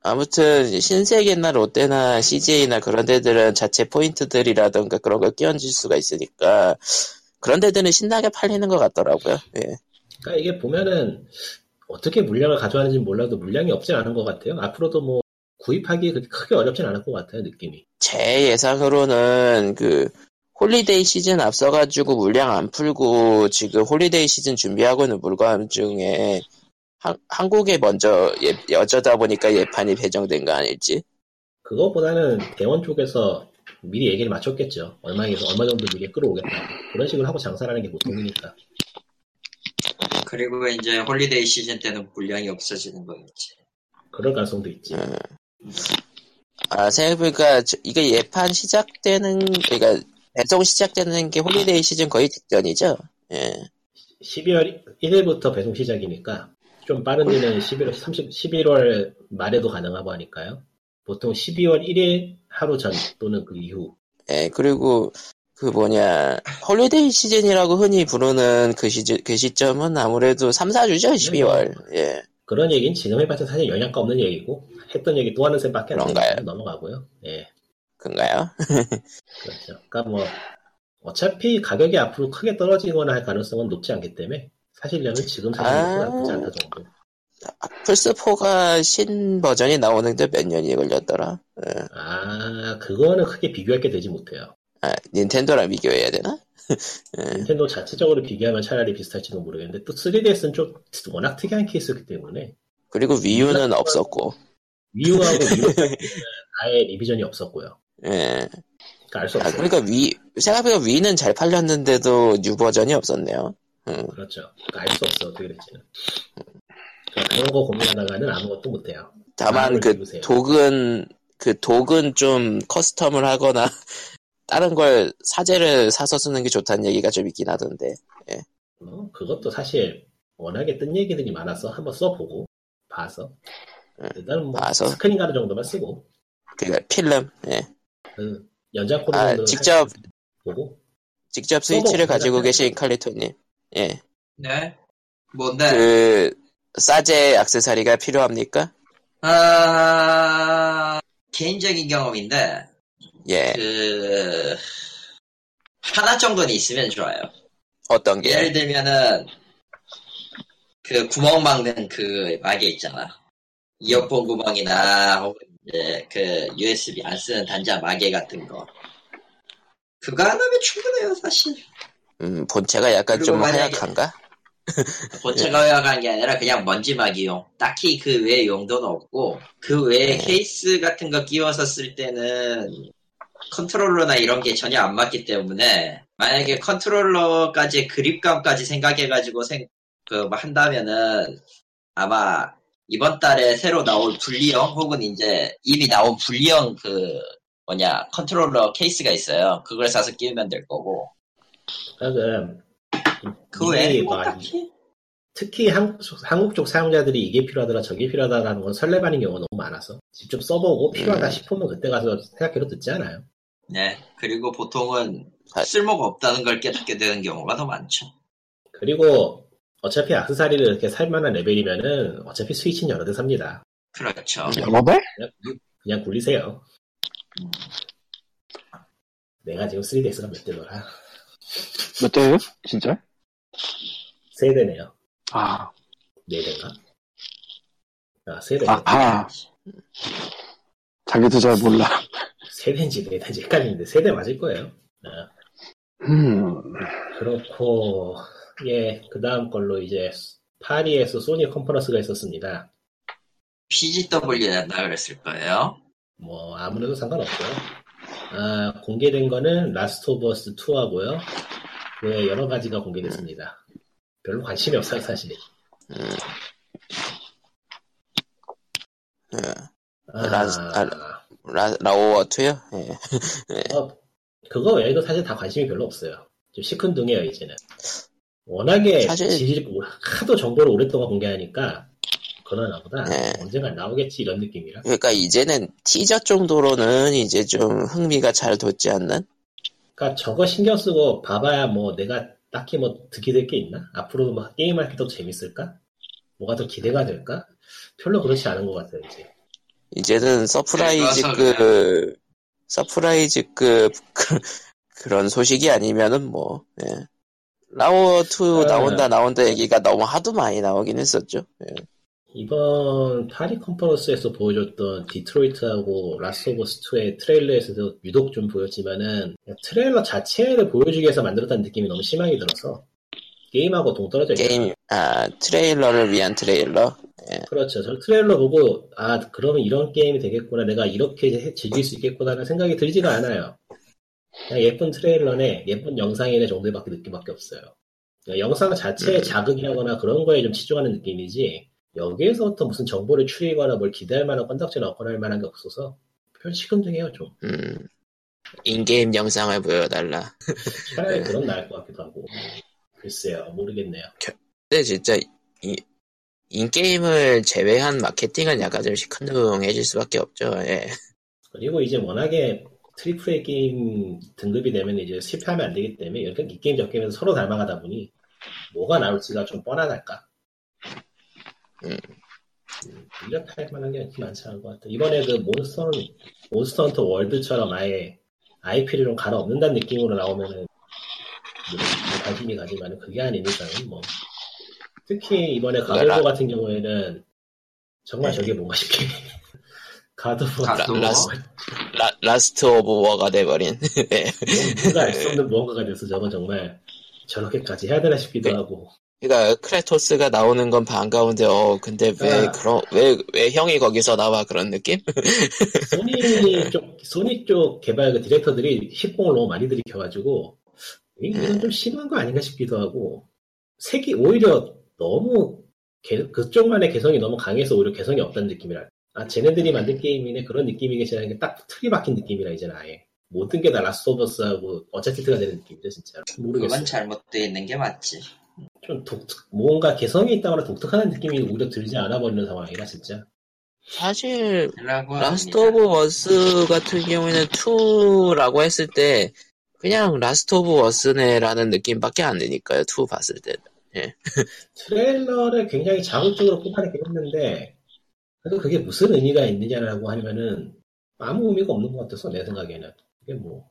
S1: 아무튼, 신세계나 롯데나 CJ나 그런 데들은 자체 포인트들이라던가 그런 걸 끼얹을 수가 있으니까, 그런 데들은 신나게 팔리는 것 같더라고요. 예.
S3: 그러니까 이게 보면은 어떻게 물량을 가져가는지 몰라도 물량이 없진 않은 것 같아요. 앞으로도 뭐 구입하기 그렇게 크게 어렵진 않을 것 같아요, 느낌이.
S1: 제 예상으로는 그 holiday 시즌 앞서가지고 물량 안 풀고 지금 holiday 시즌 준비하고 있는 물건 중에 한, 한국에 먼저 예, 어쩌다 보니까 예판이 배정된 거 아닐지?
S3: 그것보다는 대원 쪽에서 미리 얘기를 맞췄겠죠. 얼마에서 얼마 정도 미리 끌어오겠다. 그런 식으로 하고 장사하는 게 보통이니까.
S2: 그리고 이제 holiday 시즌 때는 물량이 없어지는 거겠지.
S3: 그럴 가능성도 있지.
S1: 음. 아 생각해보니까 저- 이게 예판 시작되는 그러니까 배송 시작되는 게 holiday 시즌 거의 직전이죠. 예.
S3: 12월 1일부터 배송 시작이니까 좀 빠른 데는 11월 30, 11월 말에도 가능하고 하니까요. 보통 12월 1일 하루 전 또는 그 이후.
S1: 예, 그리고 그 뭐냐 holiday 시즌이라고 흔히 부르는 그 시즌 그 시점은 아무래도 3, 4주죠 12월. 예.
S3: 그런 얘기는 지금 해봤자 사실 영양가 없는 얘기고 했던 얘기 또 하는 셈밖에 안? 되니까 넘어가고요. 예,
S1: 그런가요?
S3: 그렇죠. 그러니까 뭐 어차피 가격이 앞으로 크게 떨어지거나 할 가능성은 높지 않기 때문에 사실려면 지금 사는
S1: 아.
S3: 나쁘지 않다 정도.
S1: 플스4가 신 버전이 나오는데 몇 년이 걸렸더라? 예.
S3: 아, 그거는 크게 비교할 게 되지 못해요.
S1: 아, 닌텐도랑 비교해야 되나? 예.
S3: 닌텐도 자체적으로 비교하면 차라리 비슷할지도 모르겠는데 또 3DS는 좀 워낙 특이한 케이스이기 때문에
S1: 그리고 위유는 없었고.
S3: 위유하고 위유는 아예 revision이 없었고요.
S1: 예.
S3: 그러니까 알수
S1: 아,
S3: 없어요.
S1: 그러니까 Wii, 생각해보면 Wii는 잘 팔렸는데도 new 버전이 없었네요. 음.
S3: 그렇죠. 그러니까 알 수 없어 어떻게 될지는. 그러니까 그런 거 고민하다가는 아무것도 못해요.
S1: 다만 그
S3: 비우세요.
S1: dock은, 그 dock은 좀 custom을 하거나, 다른 걸 사제를 사서 쓰는 게 좋다는 얘기가 좀 있긴 하던데.
S3: 뭐, 그것도 사실 워낙에 뜬 얘기들이 많아서 한번 써보고 봐서
S1: 응.
S3: 일단은 뭐
S1: 봐서.
S3: 스크린 가드 정도만 쓰고
S1: 그니까 필름, 예.
S3: 그 연장 코드
S1: 아, 직접-
S3: 보고
S1: 직접 스위치를 가지고 계신 칼리토님. 예.
S2: 네? 뭔데?
S1: 그, 사제 악세사리가 필요합니까?
S2: 아, 개인적인 경험인데,
S1: 예.
S2: 그, 하나 정도는 있으면 좋아요.
S1: 어떤 게?
S2: 예를 들면은, 그 구멍 막는 그 마개 있잖아. 이어폰 구멍이나, 혹은 이제 그 USB 안 쓰는 단자 마개 같은 거. 그거 하나면 충분해요, 사실.
S1: 음, 본체가 약간 좀 하약한가?
S2: 본체가 요약한 게 아니라 그냥 먼지막이용. 딱히 그 외에 용도는 없고, 그 외에
S1: 네.
S2: 케이스 같은 거 끼워서 쓸 때는 컨트롤러나 이런 게 전혀 안 맞기 때문에, 만약에 컨트롤러까지 그립감까지 생각해가지고 생, 그, 뭐 한다면은, 아마 이번 달에 새로 나올 분리형 혹은 이제 이미 나온 분리형 그, 뭐냐, 컨트롤러 케이스가 있어요. 그걸 사서 끼우면 될 거고.
S3: 그러니까
S2: 그 외에 뭐 딱히.
S3: 특히 한국, 쪽- 한국 쪽 사용자들이 이게 필요하더라 저게 필요하다라는 건 설레발인 경우가 너무 많아서 직접 써보고 필요하다
S1: 음.
S3: 싶으면 그때 가서 생각해도 늦지 않아요.
S2: 네. 그리고 보통은
S1: 아.
S2: 쓸모가 없다는 걸 깨닫게 되는 경우가 더 많죠.
S3: 그리고 어차피 악세사리를 이렇게 살만한 레벨이면은 어차피 스위치는 여러 대 삽니다.
S2: 그렇죠.
S4: 여러 배?
S3: 그냥, 그냥 굴리세요.
S2: 음.
S3: 내가 지금 3DS가 몇 대더라.
S4: 몇 대예요? 진짜?
S3: 세 대네요.
S4: 아,
S3: 네 대인가? 아, 세 대.
S4: 아하. 자기도 잘 몰라.
S3: 세 대인지 네 대인지 헷갈리는데 세 대 맞을 거예요. 아,
S4: 음,
S3: 그렇고, 예, 그 다음 걸로 이제 파리에서 소니 컨퍼런스가 있었습니다.
S2: PGW였나 그랬을 거예요.
S3: 뭐, 아무래도 상관없고요. 아, 공개된 거는 라스트 오브 어스 2하고요. 그 외에 여러 가지가 공개됐습니다. 별로 관심이 없어요, 사실.
S1: 음. 예.
S3: 아,
S1: 라스- 아, 라, 라오워2요? 예.
S3: 어, 그거 외에도 사실 다 관심이 별로 없어요. 좀 시큰둥해요, 이제는. 워낙에
S1: 사실-
S3: 질이 하도 정보를 오랫동안 공개하니까, 그러나 나보다
S1: 네.
S3: 언젠가 나오겠지, 이런 느낌이라.
S1: 그러니까 이제는 티저 정도로는 이제 좀 흥미가 잘 돋지 않는?
S3: 그러니까 저거 신경 쓰고 봐봐야 뭐 내가 딱히 뭐 듣게 될게 있나? 앞으로도 막 게임할 때 더 재밌을까? 뭐가 더 기대가 될까? 별로 그렇지 않은 것 같아요, 이제.
S1: 이제는 surprise급,
S2: 그래서
S1: surprise급 그, 그런 소식이 아니면은 뭐, 예. 라오어2
S3: 아.
S1: 나온다 나온다 얘기가 너무 하도 많이 나오긴 했었죠. 예.
S3: 이번 파리 컨퍼런스에서 보여줬던 디트로이트하고 라스트 오브 어스 2의 트레일러에서도 유독 좀 보였지만은 트레일러 자체를 보여주기 위해서 만들었다는 느낌이 너무 심하게 들어서 게임하고 동떨어져 있어요.
S1: 게임, 아, 트레일러를 위한 트레일러?
S3: 그렇죠. 저 트레일러 보고 아 그러면 이런 게임이 되겠구나. 내가 이렇게 해- 즐길 수 있겠구나 라는 생각이 들지가 않아요. 그냥 예쁜 트레일러네, 예쁜 영상이네 정도밖에 느낌밖에 없어요. 그러니까 영상 자체에 자극이 하거나 그런 거에 좀 치중하는 느낌이지 여기에서부터 무슨 정보를 추리거나 뭘 기대할 만한 건덕지나 얻거나 할 만한 게 없어서 별 시큰둥해요 좀.
S1: 음, in-game 영상을 보여달라.
S3: 차라리 그런 나을 것 같기도 하고. 글쎄요, 모르겠네요.
S1: 근데 진짜, 이, in-game을 제외한 마케팅은 약간 좀 시큰둥해질 수밖에 없죠, 예.
S3: 그리고 이제 워낙에 triple A 게임 등급이 되면 이제 실패하면 안 되기 때문에 이렇게 이 게임 저 게임에서 서로 닮아가다 보니 뭐가 나올지가 좀 뻔하달까.
S1: 음.
S3: 음, 이렇게 만한 게 많지 않은 것 같아. 이번에 그 몬스터, Monster Hunter World처럼 아예 IP를 좀 갈아 엎는다는 느낌으로 나오면은 뭐 관심이 가지만은 그게 아니니까는 뭐. 특히 이번에
S1: 그거라.
S3: God of War 같은 경우에는 정말 저게 뭔가?
S1: 라스- 라, Last of War가 돼버린. 예.
S3: 뭔가 알 수 없는 무언가가 돼서 저건 정말 저렇게까지 해야 되나 싶기도
S1: 네.
S3: 하고
S1: 그러니까 Kratos가 나오는 건 반가운데, 어, 근데 왜,
S3: 아.
S1: 그런, 왜, 왜 형이 거기서 나와 그런 느낌?
S3: 소니 쪽 소니 쪽 개발 그 디렉터들이 hit봉을 너무 많이 들이켜가지고 이건 좀 심한 거 아닌가 싶기도 하고 색이 오히려 너무 개- 그쪽만의 개성이 너무 강해서 오히려 개성이 없다는 느낌이라. 아 쟤네들이 만든 게임이네. 그런 느낌이겠지 하는 게 딱 틀이 박힌 느낌이라 이제는 아예. 모든 게 다 Last of Us하고 Uncharted가 되는 느낌이죠 진짜 모르겠어
S2: 그건 잘못되어 있는 게 맞지.
S3: 좀 독특 뭔가 개성이 있다거나 독특한 느낌이 오히려 들지 않아 버리는 상황이라 진짜.
S1: 사실, Last. of Us 같은 경우에는 2라고 했을 때, 그냥 Last of Us네라는 느낌밖에 안 드니까요, 2 봤을 때.
S3: 트레일러를 굉장히 자극적으로 뽑아내긴 했는데 그래도 그게 무슨 의미가 있느냐라고 하면은 아무 의미가 없는 것 같아서 내 생각에는. 그게 뭐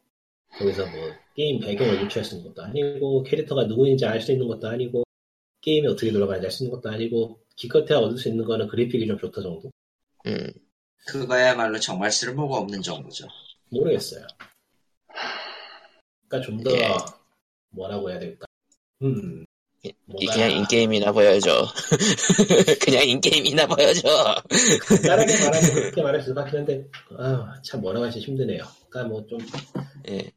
S3: 거기서 뭐 게임 배경을 유추할 수 있는 것도 아니고 캐릭터가 누구인지 알 수 있는 것도 아니고 게임이 어떻게 돌아가는지 알 수 있는 것도 아니고 기껏해야 얻을 수 있는 거는 그래픽이 좀 좋다 정도?
S1: 음,
S2: 그거야말로 정말 쓸모가 없는 정보죠.
S3: 모르겠어요 그러니까 좀더
S1: 예.
S3: 뭐라고 해야 될까
S1: 음이
S3: 뭔가
S1: 그냥 인게임이나 보여줘. 그냥 인게임이나 보여줘.
S3: 간단하게 말하면 그렇게 말할 수밖에 한데 아, 참 뭐라고 하기 힘드네요. 그러니까 뭐 좀
S1: 예.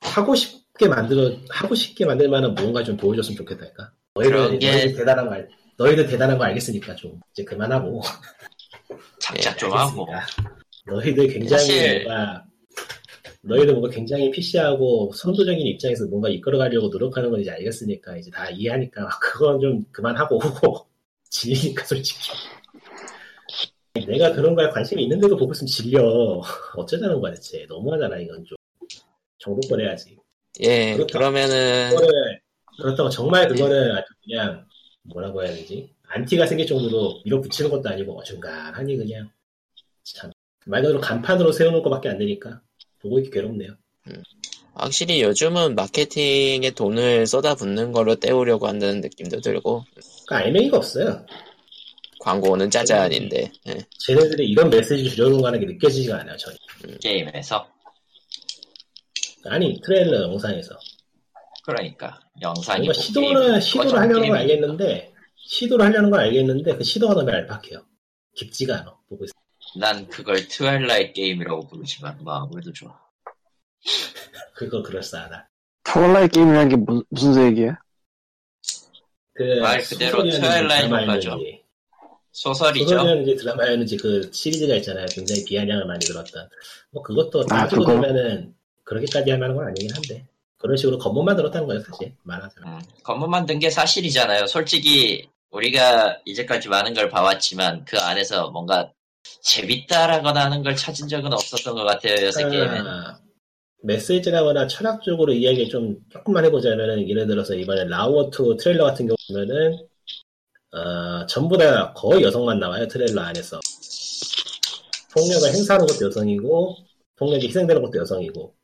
S3: 하고 싶게 만들어 하고 싶게 만들 만한 무언가 좀 보여줬으면 좋겠다니까. 너희들
S2: 게-
S3: 너희들 대단한 거 알, 너희들 대단한 거 알겠으니까 좀 이제 그만하고
S2: 작작
S1: 예,
S2: 좀 하고.
S3: 알겠습니다. 너희들 굉장히
S2: 사실-
S3: 뭔가 너희들 뭔가 굉장히 PC하고 선도적인 입장에서 뭔가 이끌어가려고 노력하는 건 이제 알겠으니까 이제 다 이해하니까 그건 좀 그만하고 질리니까 솔직히. 내가 그런 거에 관심이 있는데도 보고 있으면 질려. 어쩌자는 거야 대체. 너무하잖아 이건 좀. 정도껏 해야지.
S1: 예,
S3: 그렇다.
S1: 그러면은,
S3: 그거를 그렇다고 정말 그거를 아주 그냥 뭐라고 해야 되지? 안티가 생길 정도로 밀어붙이는 것도 아니고 어중간하니 그냥 참. 말 그대로 간판으로 세우는 것밖에 안 되니까 보고 있기 괴롭네요
S1: 확실히 요즘은 마케팅에 돈을 쏟아붓는 걸로 때우려고 한다는 느낌도 들고
S3: 그러니까 알맹이가 없어요.
S1: 광고는 짜자한인데 예.
S3: 쟤네들이 이런 메시지 주려는 거라는 게 느껴지지가 않아요, 전혀.
S2: 게임에서
S3: 아니, 트레일러 영상에서.
S2: 그러니까 영상이
S3: 뭔가
S2: 뭐
S3: 시도를,
S2: 게임,
S3: 시도를 하려는 건
S2: 게임이니까.
S3: 알겠는데, 시도를 하려는 건 알겠는데, 그 시도가 너무 얄팍해요. 깊지가 않아, 보고 있어.
S2: 난 그걸 Twilight 게임이라고 부르지만 뭐 아무래도 좋아.
S3: 그거 그럴싸하다.
S4: Twilight 게임이라는 게 무, 무슨 얘기야?
S3: 그,
S2: 말 그대로
S3: 소설이었는지
S2: Twilight
S3: 드라마였는지,
S2: 효과죠. 소설이죠.
S3: 소설이었는지 드라마였는지 그 시리즈가 있잖아요. 굉장히 비아냥을 많이 들었던. 뭐 그것도
S4: 아,
S3: 따지고
S4: 그거?
S3: 보면은, 그렇게까지 할 만한 건 아니긴 한데. 그런 식으로 겉멋만 들었다는 거예요, 사실. 말하자면.
S2: 음, 건물 만든 게 사실이잖아요. 솔직히 우리가 이제까지 많은 걸 봐왔지만 그 안에서 뭔가 재밌다라거나 하는 걸 찾은 적은 없었던 것 같아요. 요새 게임은.
S3: 아, 메시지라거나 철학적으로 이야기 좀 조금만 해보자면은 예를 들어서 이번에 라우어2 트레일러 같은 경우 보면은 어, 전부 다 거의 여성만 나와요 트레일러 안에서 폭력을 행사하는 것도 여성이고 폭력이 희생되는 것도 여성이고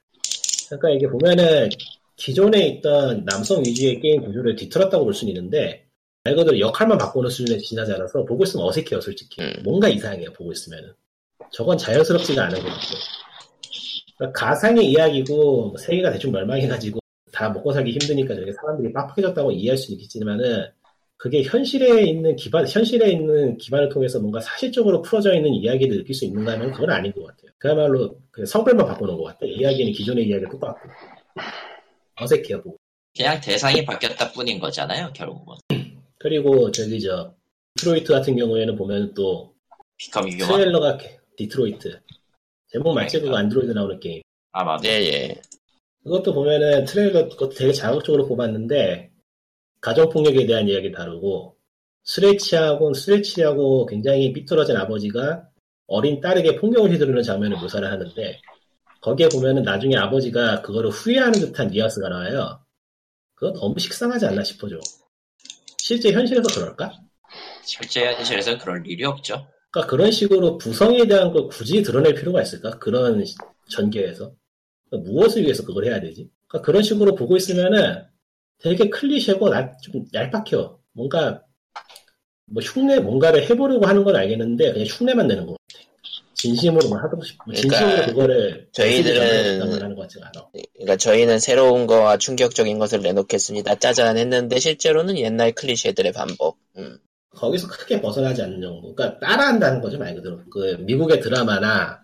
S3: 그러니까 이게 보면은 기존에 있던 남성 위주의 게임 구조를 뒤틀었다고 볼 수는 있는데 말 그대로 역할만 바꾸는 수준에 지나지 않아서 보고 있으면 어색해요 솔직히
S1: 음.
S3: 뭔가 이상해요 보고 있으면은 저건 자연스럽지가 않은 것 같고 그러니까 가상의 이야기고 뭐 세계가 대충 멸망해가지고 다 먹고 살기 힘드니까 저게 사람들이 빡빡해졌다고 이해할 수 있겠지만은 그게 현실에 있는 기반 현실에 있는 기반을 통해서 뭔가 사실적으로 풀어져 있는 이야기를 느낄 수 있는가 하면 그건 아닌 것 같아요. 그야말로 그 성별만 바꾸는 것 같아요. 이야기는 기존의 이야기가 똑같고 어색해요 보고.
S2: 그냥 대상이 바뀌었다 뿐인 거잖아요. 결국은.
S3: 그리고 저기 저 Detroit 같은 경우에는 보면 또
S2: Become Human.
S3: 트레일러가 게- Detroit 제목 맞지 그거 안드로이드 나오는 게임.
S2: 아 맞네.
S1: 예예
S3: 그것도 보면은 트레일러 그것도 되게 자극적으로 뽑았는데 가정폭력에 대한 이야기 다루고 술에 취하고 굉장히 삐뚤어진 아버지가 어린 딸에게 폭력을 휘두르는 장면을 묘사를 하는데 거기에 보면은 나중에 아버지가 그거를 후회하는 듯한 뉘앙스가 나와요. 그건 너무 식상하지 않나 싶어져. 실제 현실에서 그럴까?
S2: 실제 현실에서는 그럴 일이 없죠.
S3: 그러니까 그런 식으로 부성에 대한 걸 굳이 드러낼 필요가 있을까? 그런 시- 전개에서. 그러니까 무엇을 위해서 그걸 해야 되지? 그러니까 그런 식으로 보고 있으면은 되게 클리셰고 나- 좀 얄팍해요. 뭔가 뭐 흉내 뭔가를 해보려고 하는 건 알겠는데 그냥 흉내만 내는 것 같아. 진심으로 뭐 하고 싶, 진심으로
S1: 그러니까
S3: 그거를
S1: 저희들은-
S3: 하는 것 같지가 않아.
S1: 그러니까 저희는 새로운 거와 충격적인 것을 내놓겠습니다 짜잔 했는데 실제로는 옛날 클리셰들의 반복 음.
S3: 거기서 크게 벗어나지 않는 정도. 그러니까 따라한다는 거죠 말 그대로. 그 미국의 드라마나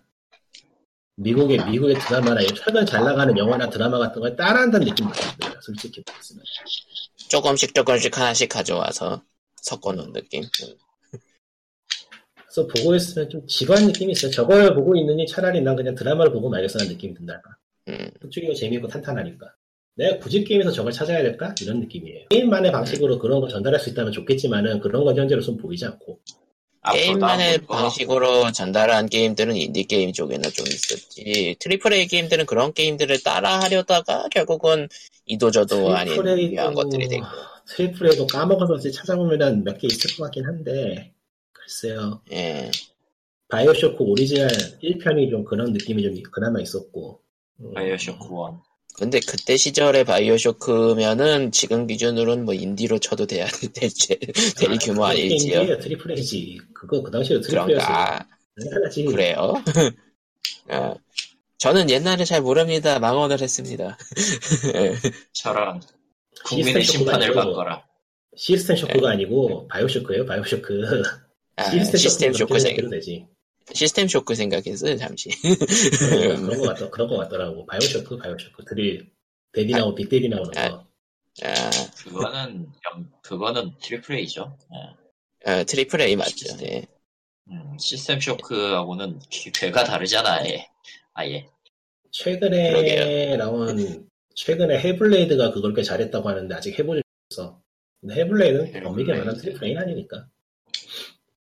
S3: 미국의 미국의 드라마나 최근 잘 나가는 영화나 드라마 같은 걸 따라한다는 느낌이 들어요. 솔직히 말씀은.
S1: 조금씩 조금씩 하나씩 가져와서 섞어놓은 느낌 음.
S3: 그래서 보고 있으면 좀 지루한 느낌이 있어요. 저걸 보고 있느니 차라리 난 그냥 드라마를 보고 말겠어라는 느낌이 든달까.
S1: 음.
S3: 그쪽이 재미있고 탄탄하니까. 내가 굳이 게임에서 저걸 찾아야 될까? 이런 느낌이에요. 게임만의 방식으로 그런 걸 전달할 수 있다면 좋겠지만은 그런 건 현재로서는 보이지 않고.
S1: 게임만의 방식으로 전달한 게임들은 인디게임 쪽에나 좀 있었지 triple A 게임들은 그런 게임들을 따라 하려다가 결국은 이도저도 아닌 것들이 되고
S3: triple A도 까먹어서 이제 찾아보면 몇 개 있을 것 같긴 한데 글쎄요.
S1: 예.
S3: BioShock 오리지널 1편이 좀 그런 느낌이 좀 그나마 있었고. 음,
S2: BioShock 1.
S1: 근데 그때 시절의 BioShock면은 지금 기준으로는 뭐 인디로 쳐도 돼야 될, 될
S3: 아,
S1: 규모 아닐지요?
S3: 게임이에요. triple A지. 그거 그 당시에 triple A였어요.
S1: 그런가?
S3: 하나지.
S1: 그래요? 어, 저는 옛날에 잘 모릅니다. 망언을 했습니다.
S2: 저런 국민의 심판을 받거라.
S3: System Shock가 아니고 BioShock예요. BioShock.
S1: 네. 아, System, System Shock 생
S3: 생각 되지.
S1: System Shock 생각했어요 잠시.
S3: 그런, 그런 거 같더 그런 거 같더라고. BioShock, BioShock. 드릴 Daddy 나오고 Big Daddy 나오는 거.
S1: 아,
S2: 그거는 영- 그거는 triple A죠. 예.
S1: 어, triple A 맞죠? 예.
S2: 음, System Shock하고는 귀- 궤가 다르잖아. 아예. 아예.
S3: 최근에
S1: 그러게요.
S3: 나온 최근에 Hellblade가 그걸 꽤 잘했다고 하는데 아직 해보지 못했어. 근데 Hellblade는 엄밀히 말하면 triple A는 아니니까.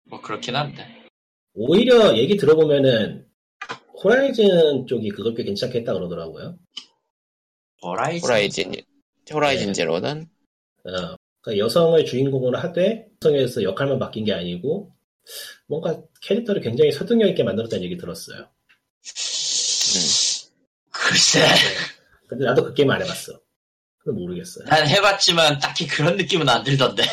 S2: 뭐 그렇긴 한데.
S3: 오히려 얘기 들어보면은 호라이즌 쪽이 그걸 꽤 괜찮게 했다 그러더라고요.
S2: 호라이즌.
S1: 호라이즌 호라이즌
S3: 네.
S1: 제로는
S3: 어, 그러니까 여성을 주인공으로 하되 여성에서 역할만 바뀐 게 아니고 뭔가 캐릭터를 굉장히 설득력 있게 만들었다는 얘기 들었어요.
S2: 글쎄.
S3: 근데 나도 그 게임 안 해봤어. 그건 모르겠어요.
S2: 난 해봤지만 딱히 그런 느낌은 안 들던데.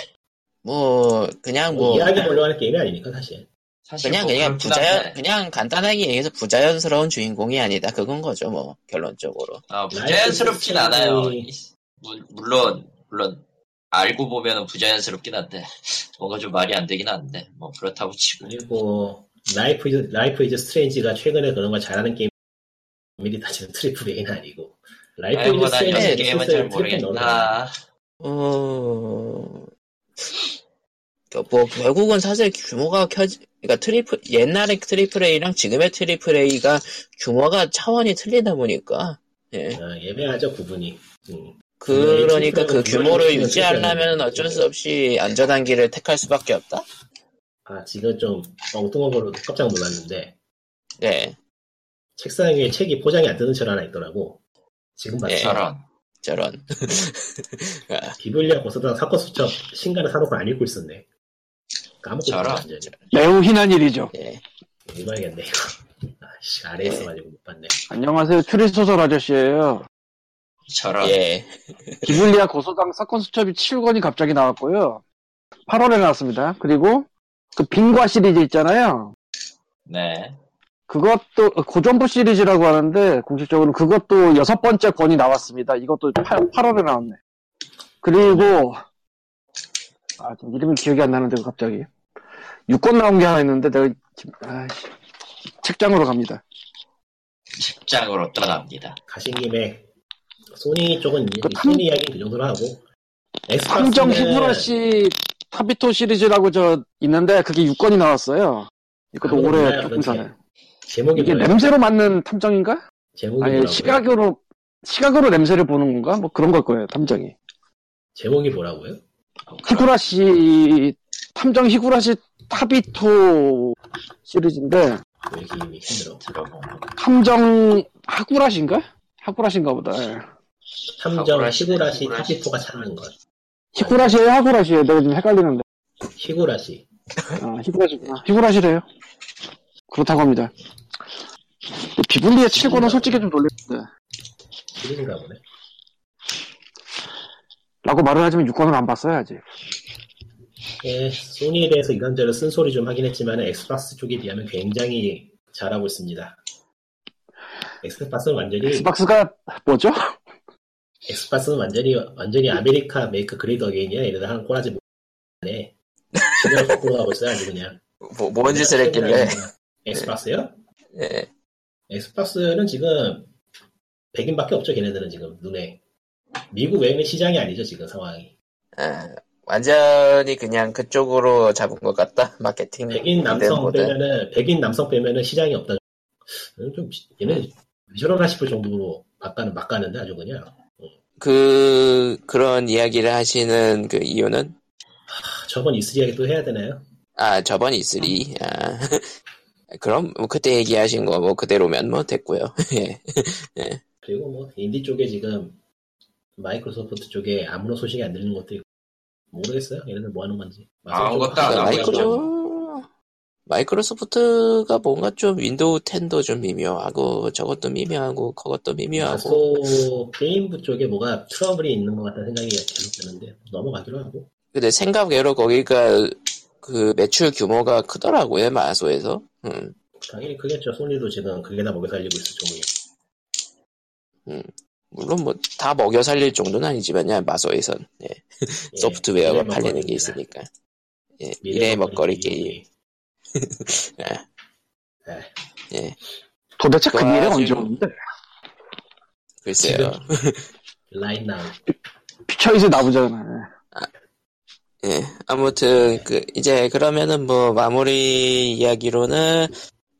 S1: 뭐 그냥 뭐뭐
S3: 이야기 보려고 하는 게임이 아니니까 사실.
S2: 사실
S1: 그냥
S2: 뭐
S1: 그냥
S2: 한데.
S1: 그냥 간단하게 얘기해서 부자연스러운 주인공이 아니다 그건 거죠 뭐 결론적으로
S2: 어, 부자연스럽진 않아요. 물- 물론 물론 알고 보면은 부자연스럽긴 한데 뭔가 좀 말이 안 되긴 하는데 뭐 그렇다고 치고
S3: 그리고 라이프 이즈 라이프 이즈 스트레인지가 최근에 그런 걸 잘하는 게임 엄밀히 따지면 triple A는 아니고 Life is Strange
S2: 게임은 잘 모르겠다.
S1: 어... 그뭐 결국은 사실 규모가 커지 그러니까 triple 옛날의 triple A랑 지금의 triple A가 규모가 차원이 틀리다 보니까 예.
S3: 아, 애매하죠 구분이. 음.
S1: 그러니까 그 규모를 유지하려면 어쩔 수 없이 안전한 길을 택할 수밖에 없다.
S3: 아 지금 좀 엉뚱한 걸로 깜짝 놀랐는데
S1: 네,
S3: 책상 위에 책이 포장이 안 뜯은 채 하나 있더라고. 지금 봤지.
S1: 예.
S2: 저런
S1: 저런.
S3: 비블리아 고서당 사건 수첩 신간을 사놓고 안 읽고 있었네. 까먹고
S2: 저런.
S3: 완전히.
S4: 매우 흔한 일이죠.
S1: 예.
S3: 읽어야겠네 이거. 아씨 아래에 있어가지고 못 봤네.
S4: 안녕하세요. 추리소설 아저씨예요.
S2: 저런
S1: 예.
S4: 기블리아 고소당 사건 수첩이 7권이 갑자기 나왔고요. 8월에 나왔습니다. 그리고 그 빙과 시리즈 있잖아요.
S2: 네
S4: 그것도 어, 고전부 시리즈라고 하는데 공식적으로 그것도 여섯 번째 권이 나왔습니다. 이것도 8, 8월에 나왔네. 그리고 아 이름이 기억이 안 나는데 갑자기 6권 나온 게 하나 있는데 내가 지금 아이씨, 책장으로 갑니다.
S2: 책장으로 떠납니다.
S3: 가신 김에 소니 쪽은 이-
S4: 그 탐-
S3: 소니 이야기 그 정도로 하고
S4: 탐정
S3: 엑스박스는
S4: 히무라시 타비토 시리즈라고 저 있는데 그게 6권이 나왔어요. 이것도
S3: 아무도
S4: 올해 조금 전에.
S3: 제목이
S4: 이게
S3: 뭐예요?
S4: 냄새로 맞는 탐정인가?
S3: 제목이
S4: 아니
S3: 뭐라고요?
S4: 시각으로 시각으로 냄새를 보는 건가? 뭐 그런 걸 거예요 탐정이.
S3: 제목이 뭐라고요?
S4: 히구라시 탐정 히구라시 타비토 시리즈인데
S3: 힘들어?
S4: 탐정 하구라시인가? 하구라시인가 보다. 예.
S3: 탐정 히구라시. 타비토가 찾는 것.
S4: 히구라시에요 하구라시에요? 내가 지금 헷갈리는데.
S3: 히구라시.
S4: 아, 히구라시구나. 히구라시래요. 그렇다고 합니다. 근데 비블리아 7권은 솔직히 좀 놀랬는데.
S3: 시리즈인가 보네.
S4: 라고 말을 하지만 6권은 안 봤어요 아직.
S3: 예, 소니에 대해서 이런저런 쓴소리 좀 하긴 했지만 엑스박스 쪽에 비하면 굉장히 잘하고 있습니다. 엑스박스는 완전히
S4: 엑스박스가 뭐죠?
S3: 엑스박스는 완전히 완전히 아메리카 make great again이야. 얘네들 하는 꼬라지 못하네. 시대를 거꾸로 가고 있어요 아주 그냥.
S1: 뭐, 뭔 짓을 했길래.
S3: 엑스박스요?
S1: 예.
S3: 엑스박스는 지금 백인밖에 없죠 걔네들은 지금 눈에. 미국 외에는 시장이 아니죠 지금 상황이.
S1: 아, 완전히 그냥 그쪽으로 잡은 것 같다. 마케팅.
S3: 백인 남성
S1: 모델.
S3: 빼면은 백인 남성 빼면은 시장이 없다. 좀 얘네 왜 저러나 싶을 정도로 막 가는 막 가는데 아주 그냥
S1: 그, 그런 이야기를 하시는 그 이유는?
S3: 아, 저번 E3 이야기 또 해야 되나요?
S1: 아, 저번 E3. 아, 그럼, 뭐 그때 얘기하신 거 뭐 그대로면 뭐 됐고요 예.
S3: 그리고 뭐 인디 쪽에 지금 마이크로소프트 쪽에 아무런 소식이 안 들리는 것도 있고 모르겠어요. 얘네들 뭐 하는 건지.
S2: 아무것도 안
S3: 마이크로-
S1: 마이크로소프트가 뭔가 좀 윈도우 10도 좀 미묘하고, 저것도 미묘하고, 그것도 미묘하고.
S3: 마소 게임부 쪽에 뭐가 트러블이 있는 것 같다는 생각이 계속 드는데 넘어가기로 하고
S1: 근데 생각외로 거기가 그 매출 규모가 크더라고요, 마소에서. 음.
S3: 당연히 크겠죠. 소니도 지금 그게 다 먹여 살리고 있을 정도니.
S1: 물론 뭐 다 먹여 살릴 정도는 아니지만요, 마소에선. 예.
S3: 예,
S1: 소프트웨어가
S3: 미래
S1: 팔리는 게. 있으니까. 예,
S3: 미래
S1: 미래의 먹거리 게임. 예.
S3: 예.
S1: 예.
S4: 도대체 그
S1: 지금-
S4: 언제 오는데?
S1: 글쎄요.
S3: 라인 나우.
S4: 피처이즈 나오잖아.
S1: 예. 아무튼, 그, 이제 그러면은 뭐 마무리 이야기로는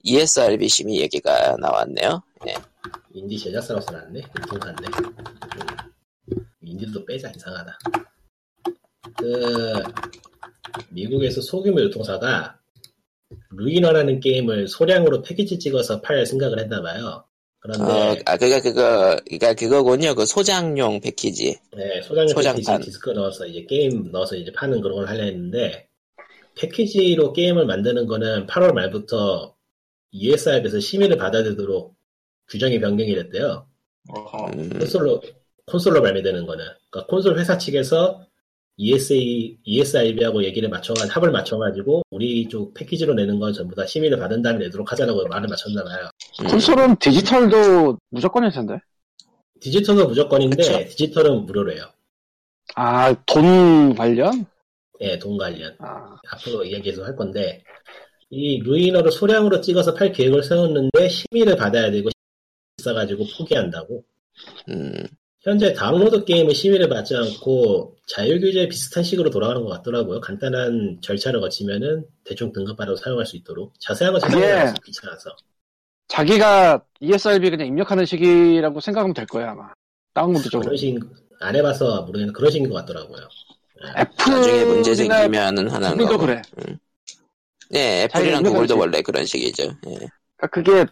S1: ESRB 심의 얘기가 나왔네요. 예.
S3: 인디 제작사로서 났네. 인통사인데. 인디도 빼자 이상하다. 그 미국에서 소규모 유통사가 루이너라는 게임을 소량으로 패키지 찍어서 팔 생각을 했나봐요.
S1: 어,
S3: 그런데
S1: 아, 그니까 그거, 그니까 그거군요. 그 소장용 패키지.
S3: 네, 소장용
S1: 소장판.
S3: 패키지 디스크 넣어서 이제 게임 넣어서 이제 파는 그런 걸 하려 했는데 패키지로 게임을 만드는 거는 8월 말부터 ESRB에서 심의를 받아들도록 규정이 변경이 됐대요.
S1: 음,
S3: 콘솔로 콘솔로 발매되는 거는 그러니까 콘솔 회사 측에서 ESA, ESIB하고 얘기를 맞춰가 합을 맞춰가지고 우리 쪽 패키지로 내는 건 전부 다 심의를 받은 다음에 내도록 하자라고 말을 맞췄나 봐요.
S1: 음.
S4: 콘솔은 디지털도 무조건일 텐데.
S3: 디지털은 무조건인데
S1: 그쵸.
S3: 디지털은 무료래요.
S4: 아, 돈 관련?
S3: 예, 돈 관련.
S4: 아,
S3: 앞으로 이야기 계속 할 건데 이 루이너를 소량으로 찍어서 팔 계획을 세웠는데 심의를 받아야 되고 비싸가지고 포기한다고.
S1: 음,
S3: 현재 다운로드 게임은 심의를 받지 않고 자율규제 비슷한 식으로 돌아가는 것 같더라고요. 간단한 절차를 거치면은 대충 등급받아서 사용할 수 있도록 자세한 건 찾아보면 귀찮아서.
S4: 자기가 ESRB 그냥 입력하는 식이라고 생각하면 될 거야, 아마. 다운로드 쪽으로.
S3: 그런 식, 안 해봐서 모르겠는데 그런 식인 것 같더라고요.
S4: 애플.
S1: 나중에 문제 생기면은 하는
S4: 구글도
S1: 거.
S4: 그래.
S1: 네, 애플이랑 구글도. 원래 그런 식이죠. 예.
S4: 그러니까 그게,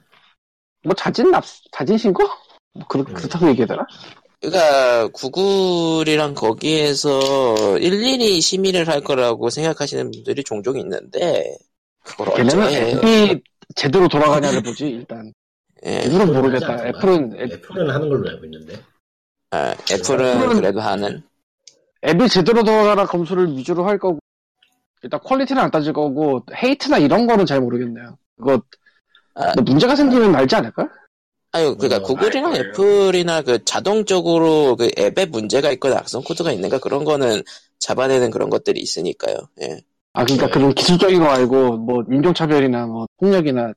S4: 뭐 자진 납, 자진 신고? 뭐 그렇,
S3: 음.
S4: 그렇다고 얘기하더라?
S1: 그러니까 구글이랑 거기에서 일일이 심의를 할 거라고 생각하시는 분들이 종종 있는데 그걸
S4: 걔네는
S1: 어째
S4: 앱이 제대로 돌아가냐를 보지, 일단.
S1: 예.
S4: 애플은
S3: 하지
S4: 모르겠다. 애플은, 앱,
S3: 애플은 하는 걸로 알고 있는데.
S1: 아, 애플은
S4: 애플은-
S1: 그래도 하는
S4: 앱이 제대로 돌아가나 검수를 위주로 할 거고, 일단 퀄리티는 안 따질 거고, hate나 이런 거는 잘 모르겠네요. 그거,
S1: 아.
S4: 뭐 문제가 생기면 알지 않을까?
S1: 아유 그러니까
S3: 어,
S1: 구글이랑
S2: 알걸요.
S1: 애플이나 그 자동적으로 그 앱에 문제가 있거나 악성 코드가 있는가 그런 거는 잡아내는 그런 것들이 있으니까요. 예.
S4: 아, 그러니까
S3: 네.
S4: 그런 기술적인 거 말고, 뭐, 인종차별이나 뭐, 폭력이나,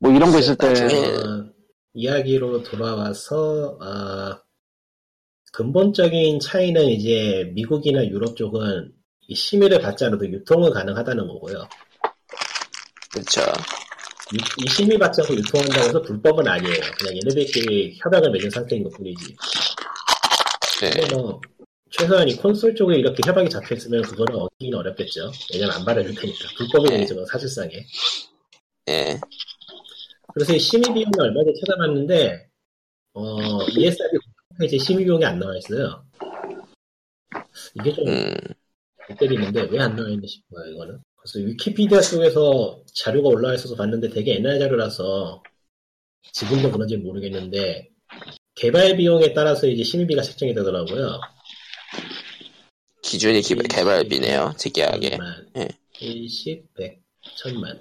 S4: 뭐, 이런 거 있을 때,
S1: 나중에-
S3: 어, 이야기로 돌아와서 아, 근본적인 차이는 이제 미국이나 유럽 쪽은 이 심의를 받지 않아도 유통은 가능하다는 거고요.
S1: 그렇죠.
S3: 유- 이 심의 받지 않고 유통한다고 해서 불법은 아니에요. 그냥 얘네들끼리 협약을 맺은 상태인 것 뿐이지.
S1: 예.
S3: 근데 뭐 최소한 이 콘솔 쪽에 이렇게 협약이 잡혀 있으면 그거는 얻기는 어렵겠죠. 왜냐면 안 받아줄 테니까. 불법이
S1: 네.
S3: 되죠, 사실상에.
S1: 예.
S3: 그래서 이 심의 비용을 얼마 전에 찾아봤는데, 어, ESRB 홈페이지에 심의 비용이 안 나와 있어요. 이게 좀
S1: 음.
S3: 못 때리는데 왜 안 나와 있나 싶어요, 이거는. 그래서 위키피디아 쪽에서 자료가 올라와 있어서 봤는데 되게 옛날 자료라서 지금도 그런지 모르겠는데 개발 비용에 따라서 이제 심의비가 책정이 되더라고요.
S1: 기준이 기- 개발비네요. 특이하게.
S3: 천만,
S1: 예.
S3: 10, 100, 천만.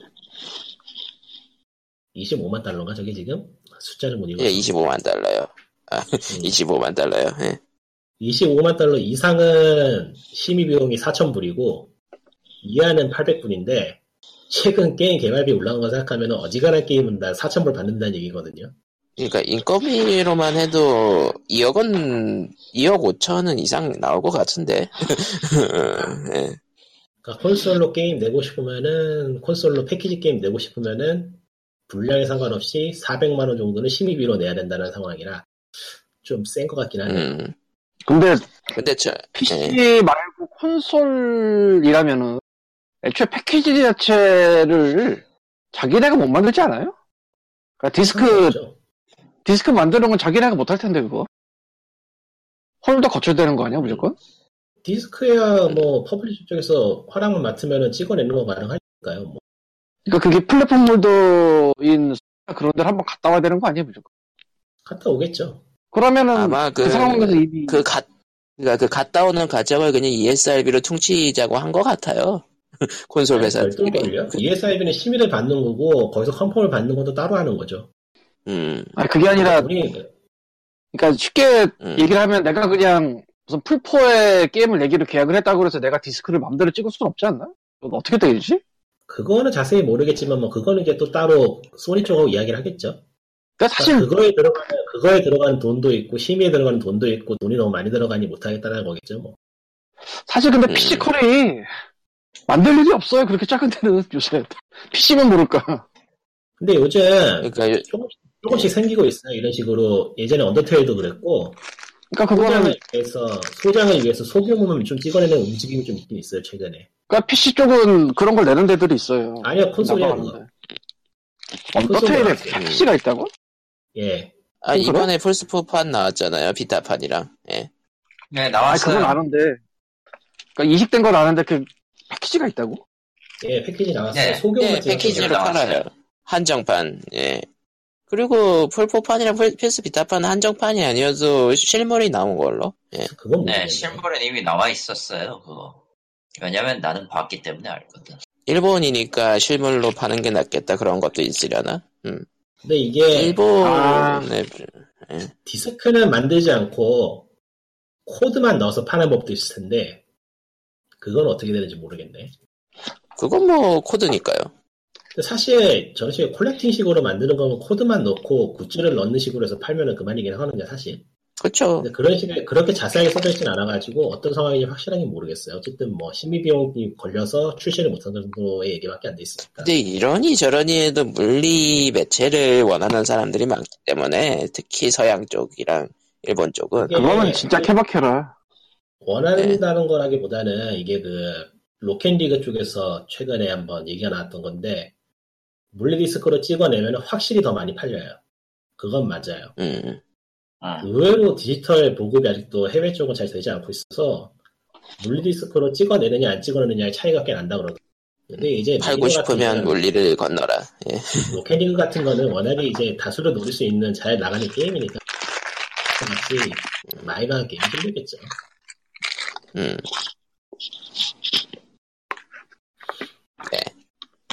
S3: 25만 달러인가 저게 지금? 숫자를 못 읽어.
S1: 예, 25만 달러요. 아,
S3: 음.
S1: 25만 달러요. 예.
S3: 25만 달러 이상은 심의 비용이 4,000불이고 이하는 800불인데 최근 게임 개발비 올라간 거 생각하면 어지간한 게임은 다 4,000불 받는다는 얘기거든요.
S1: 그러니까 인건비로만 해도 2억 원, 2억 5천은 이상 나올 것 같은데. 예.
S3: 그러니까 콘솔로 게임 내고 싶으면은 콘솔로 패키지 게임 내고 싶으면은 분량에 상관없이 400만 원 정도는 심의비로 내야 된다는 상황이라 좀 센 것 같긴 하네요.
S1: 음.
S4: 근데
S1: 근데 저,
S4: PC
S1: 예.
S4: 말고 콘솔이라면은 애초에 패키지 자체를 자기네가 못 만들지 않아요? 그러니까 디스크
S3: 그렇죠.
S4: 디스크 만드는 건 자기네가 못 할 텐데 그거 holder 거쳐야 되는 거 아니야 무조건?
S3: 디스크야 뭐 publisher 쪽에서 허락을 맡으면은 찍어내는 거 가능하니까요. 뭐.
S4: 그러니까 그게 플랫폼 holder인 그런 데를 한번 갔다 와야 되는 거 아니야 무조건?
S3: 갔다 오겠죠.
S4: 그러면은
S1: 아마
S4: 그,
S1: 그,
S4: 상황에서 이미
S1: 그 갓, 그니까 그 갔다 오는 과정을 그냥 ESRB로 퉁치자고 한 것 같아요. 콘솔 회사들이.
S3: 별도일걸요. ESRB는 심의를 받는 거고 거기서 confirm을 받는 것도 따로 하는 거죠.
S1: 음,
S4: 아니 그게 아니라
S3: 우리
S4: 그러니까 쉽게
S1: 음.
S4: 얘기를 하면 내가 그냥 무슨 풀포의 게임을 내기로 계약을 했다고 해서 내가 디스크를 맘대로 찍을 수는 없지 않나? 어떻게 되지?
S3: 그거는 자세히 모르겠지만 뭐 그거는 이제 또 따로 소니 쪽하고 이야기를 하겠죠.
S4: 그러니까 사실
S3: 그거에 들어가는 그거에 들어가는 돈도 있고 심의에 들어가는 돈도 있고 돈이 너무 많이 들어가니 못하겠다는 거겠죠. 뭐.
S4: 사실 근데
S1: 음.
S4: 피지컬이 만들 일이 없어요. 그렇게 작은 데는 요새 PC만 모를까.
S3: 근데 요즘
S1: 그러니까 요-
S3: 조금씩, 조금씩 생기고 있어요. 이런 식으로 예전에 언더테일도 그랬고
S4: 그러니까 그거는
S3: 소장을 위해서 소장을 위해서 소규모만 좀 찍어내는 움직임이 좀 있긴 있어요 최근에.
S4: 그러니까 PC 쪽은 그런 걸 내는 데들이 있어요.
S3: 아니요 콘솔이야 그거.
S4: 언더테일에 PC가 있다고?
S3: 예.
S1: 아? 이번에 플스4판 나왔잖아요. 비타판이랑. 예.
S2: 네,
S4: 아
S2: 나왔어요.
S4: 그건 아는데. 그러니까 이식된 건 아는데 그 패키지가 있다고?
S3: 예, 패키지 나왔어요.
S2: 네,
S3: 소규모만
S1: 예,
S3: 찍어서
S1: 패키지로
S2: 나왔어요.
S1: 팔아요. 한정판, 예. 그리고 풀포판이랑 풀- PS 비타판은 한정판이 아니어도 실물이 나온 걸로. 예.
S3: 그건
S2: 네. 실물은 이미 나와 있었어요, 그거. 왜냐면 나는 봤기 때문에 알거든.
S1: 일본이니까 실물로 파는 게 낫겠다 그런 것도 있으려나? 음.
S3: 근데 이게
S1: 일본
S4: 아.
S1: 네.
S3: 디스크는 만들지 않고 코드만 넣어서 파는 법도 있을 텐데 그건 어떻게 되는지 모르겠네.
S1: 그건 뭐 코드니까요.
S3: 사실 식의 콜렉팅식으로 만드는 거면 코드만 넣고 굿즈를 넣는 식으로 해서 팔면은 그만이긴 하거든요, 사실.
S1: 그렇죠.
S3: 근데 그런 식의 그렇게 자세하게 써져 있진 않아가지고 어떤 상황인지 확실하게 모르겠어요. 어쨌든 뭐 심의 비용이 걸려서 출시를 못한 정도의 얘기밖에 안 돼 있으니까.
S1: 근데 이러니 저러니 해도 물리 매체를 원하는 사람들이 많기 때문에 특히 서양 쪽이랑 일본 쪽은
S4: 그거는 진짜 케바케라.
S3: 원한다는 거라기보다는 이게 그 로켓리그 쪽에서 최근에 한번 얘기가 나왔던 건데 물리디스크로 찍어내면 확실히 더 많이 팔려요. 그건 맞아요.
S1: 음.
S2: 응.
S3: 의외로 디지털 보급이 아직도 해외 쪽은 잘 되지 않고 있어서 물리디스크로 찍어내느냐 안 찍어내느냐의 차이가 꽤 난다 그러더라고요. 근데 이제
S1: 팔고 싶으면 물리를 건너라. 예.
S3: 로켓리그 같은 거는 워낙에 이제 다수를 노릴 수 있는 잘 나가는 게임이니까 같이 많이 가는 게임이 힘들겠죠.
S1: 음.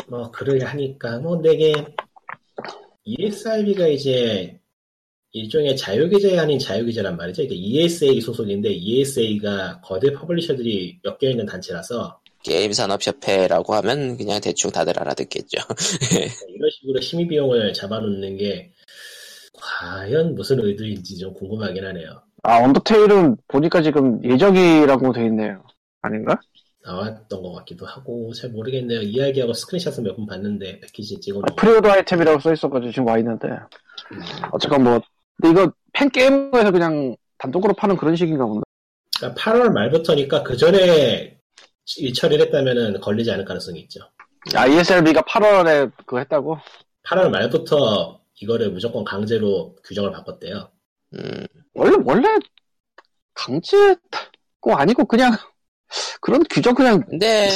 S3: 뭐 그러려 하니까 뭐 내게 ESRB가 이제 일종의 자율규제 아닌 자율규제란 말이죠. 이게 ESA 소속인데 ESA가 거대 publisher들이 엮여 있는 단체라서
S1: 게임 산업협회라고 하면 그냥 대충 다들 알아듣겠죠.
S3: 이런 식으로 심의 비용을 잡아놓는 게 과연 무슨 의도인지 좀 궁금하긴 하네요.
S4: 아, 언더테일은 보니까 지금 예정이라고 돼 있네요. 아닌가?
S3: 나왔던 것 같기도 하고 잘 모르겠네요. 이야기하고 screenshot을 몇 번 봤는데 패키지 찍어놓은
S4: pre-order 아이템이라고 써 있어가지고 지금 와 있는데. 어쨌건 뭐, 근데 이거 Fangamer에서 그냥 단독으로 파는 그런 식인가 본데.
S3: 그러니까 8월 말부터니까 그 전에 일 처리를 했다면은 걸리지 않을 가능성이 있죠.
S4: 아, ESRB가 8월에 그거 했다고?
S3: 8월 말부터 이거를 무조건 강제로 규정을 바꿨대요.
S1: 음.
S4: 원래, 원래, 강제고 아니고 그냥, 그런 규정 그냥
S1: 근데.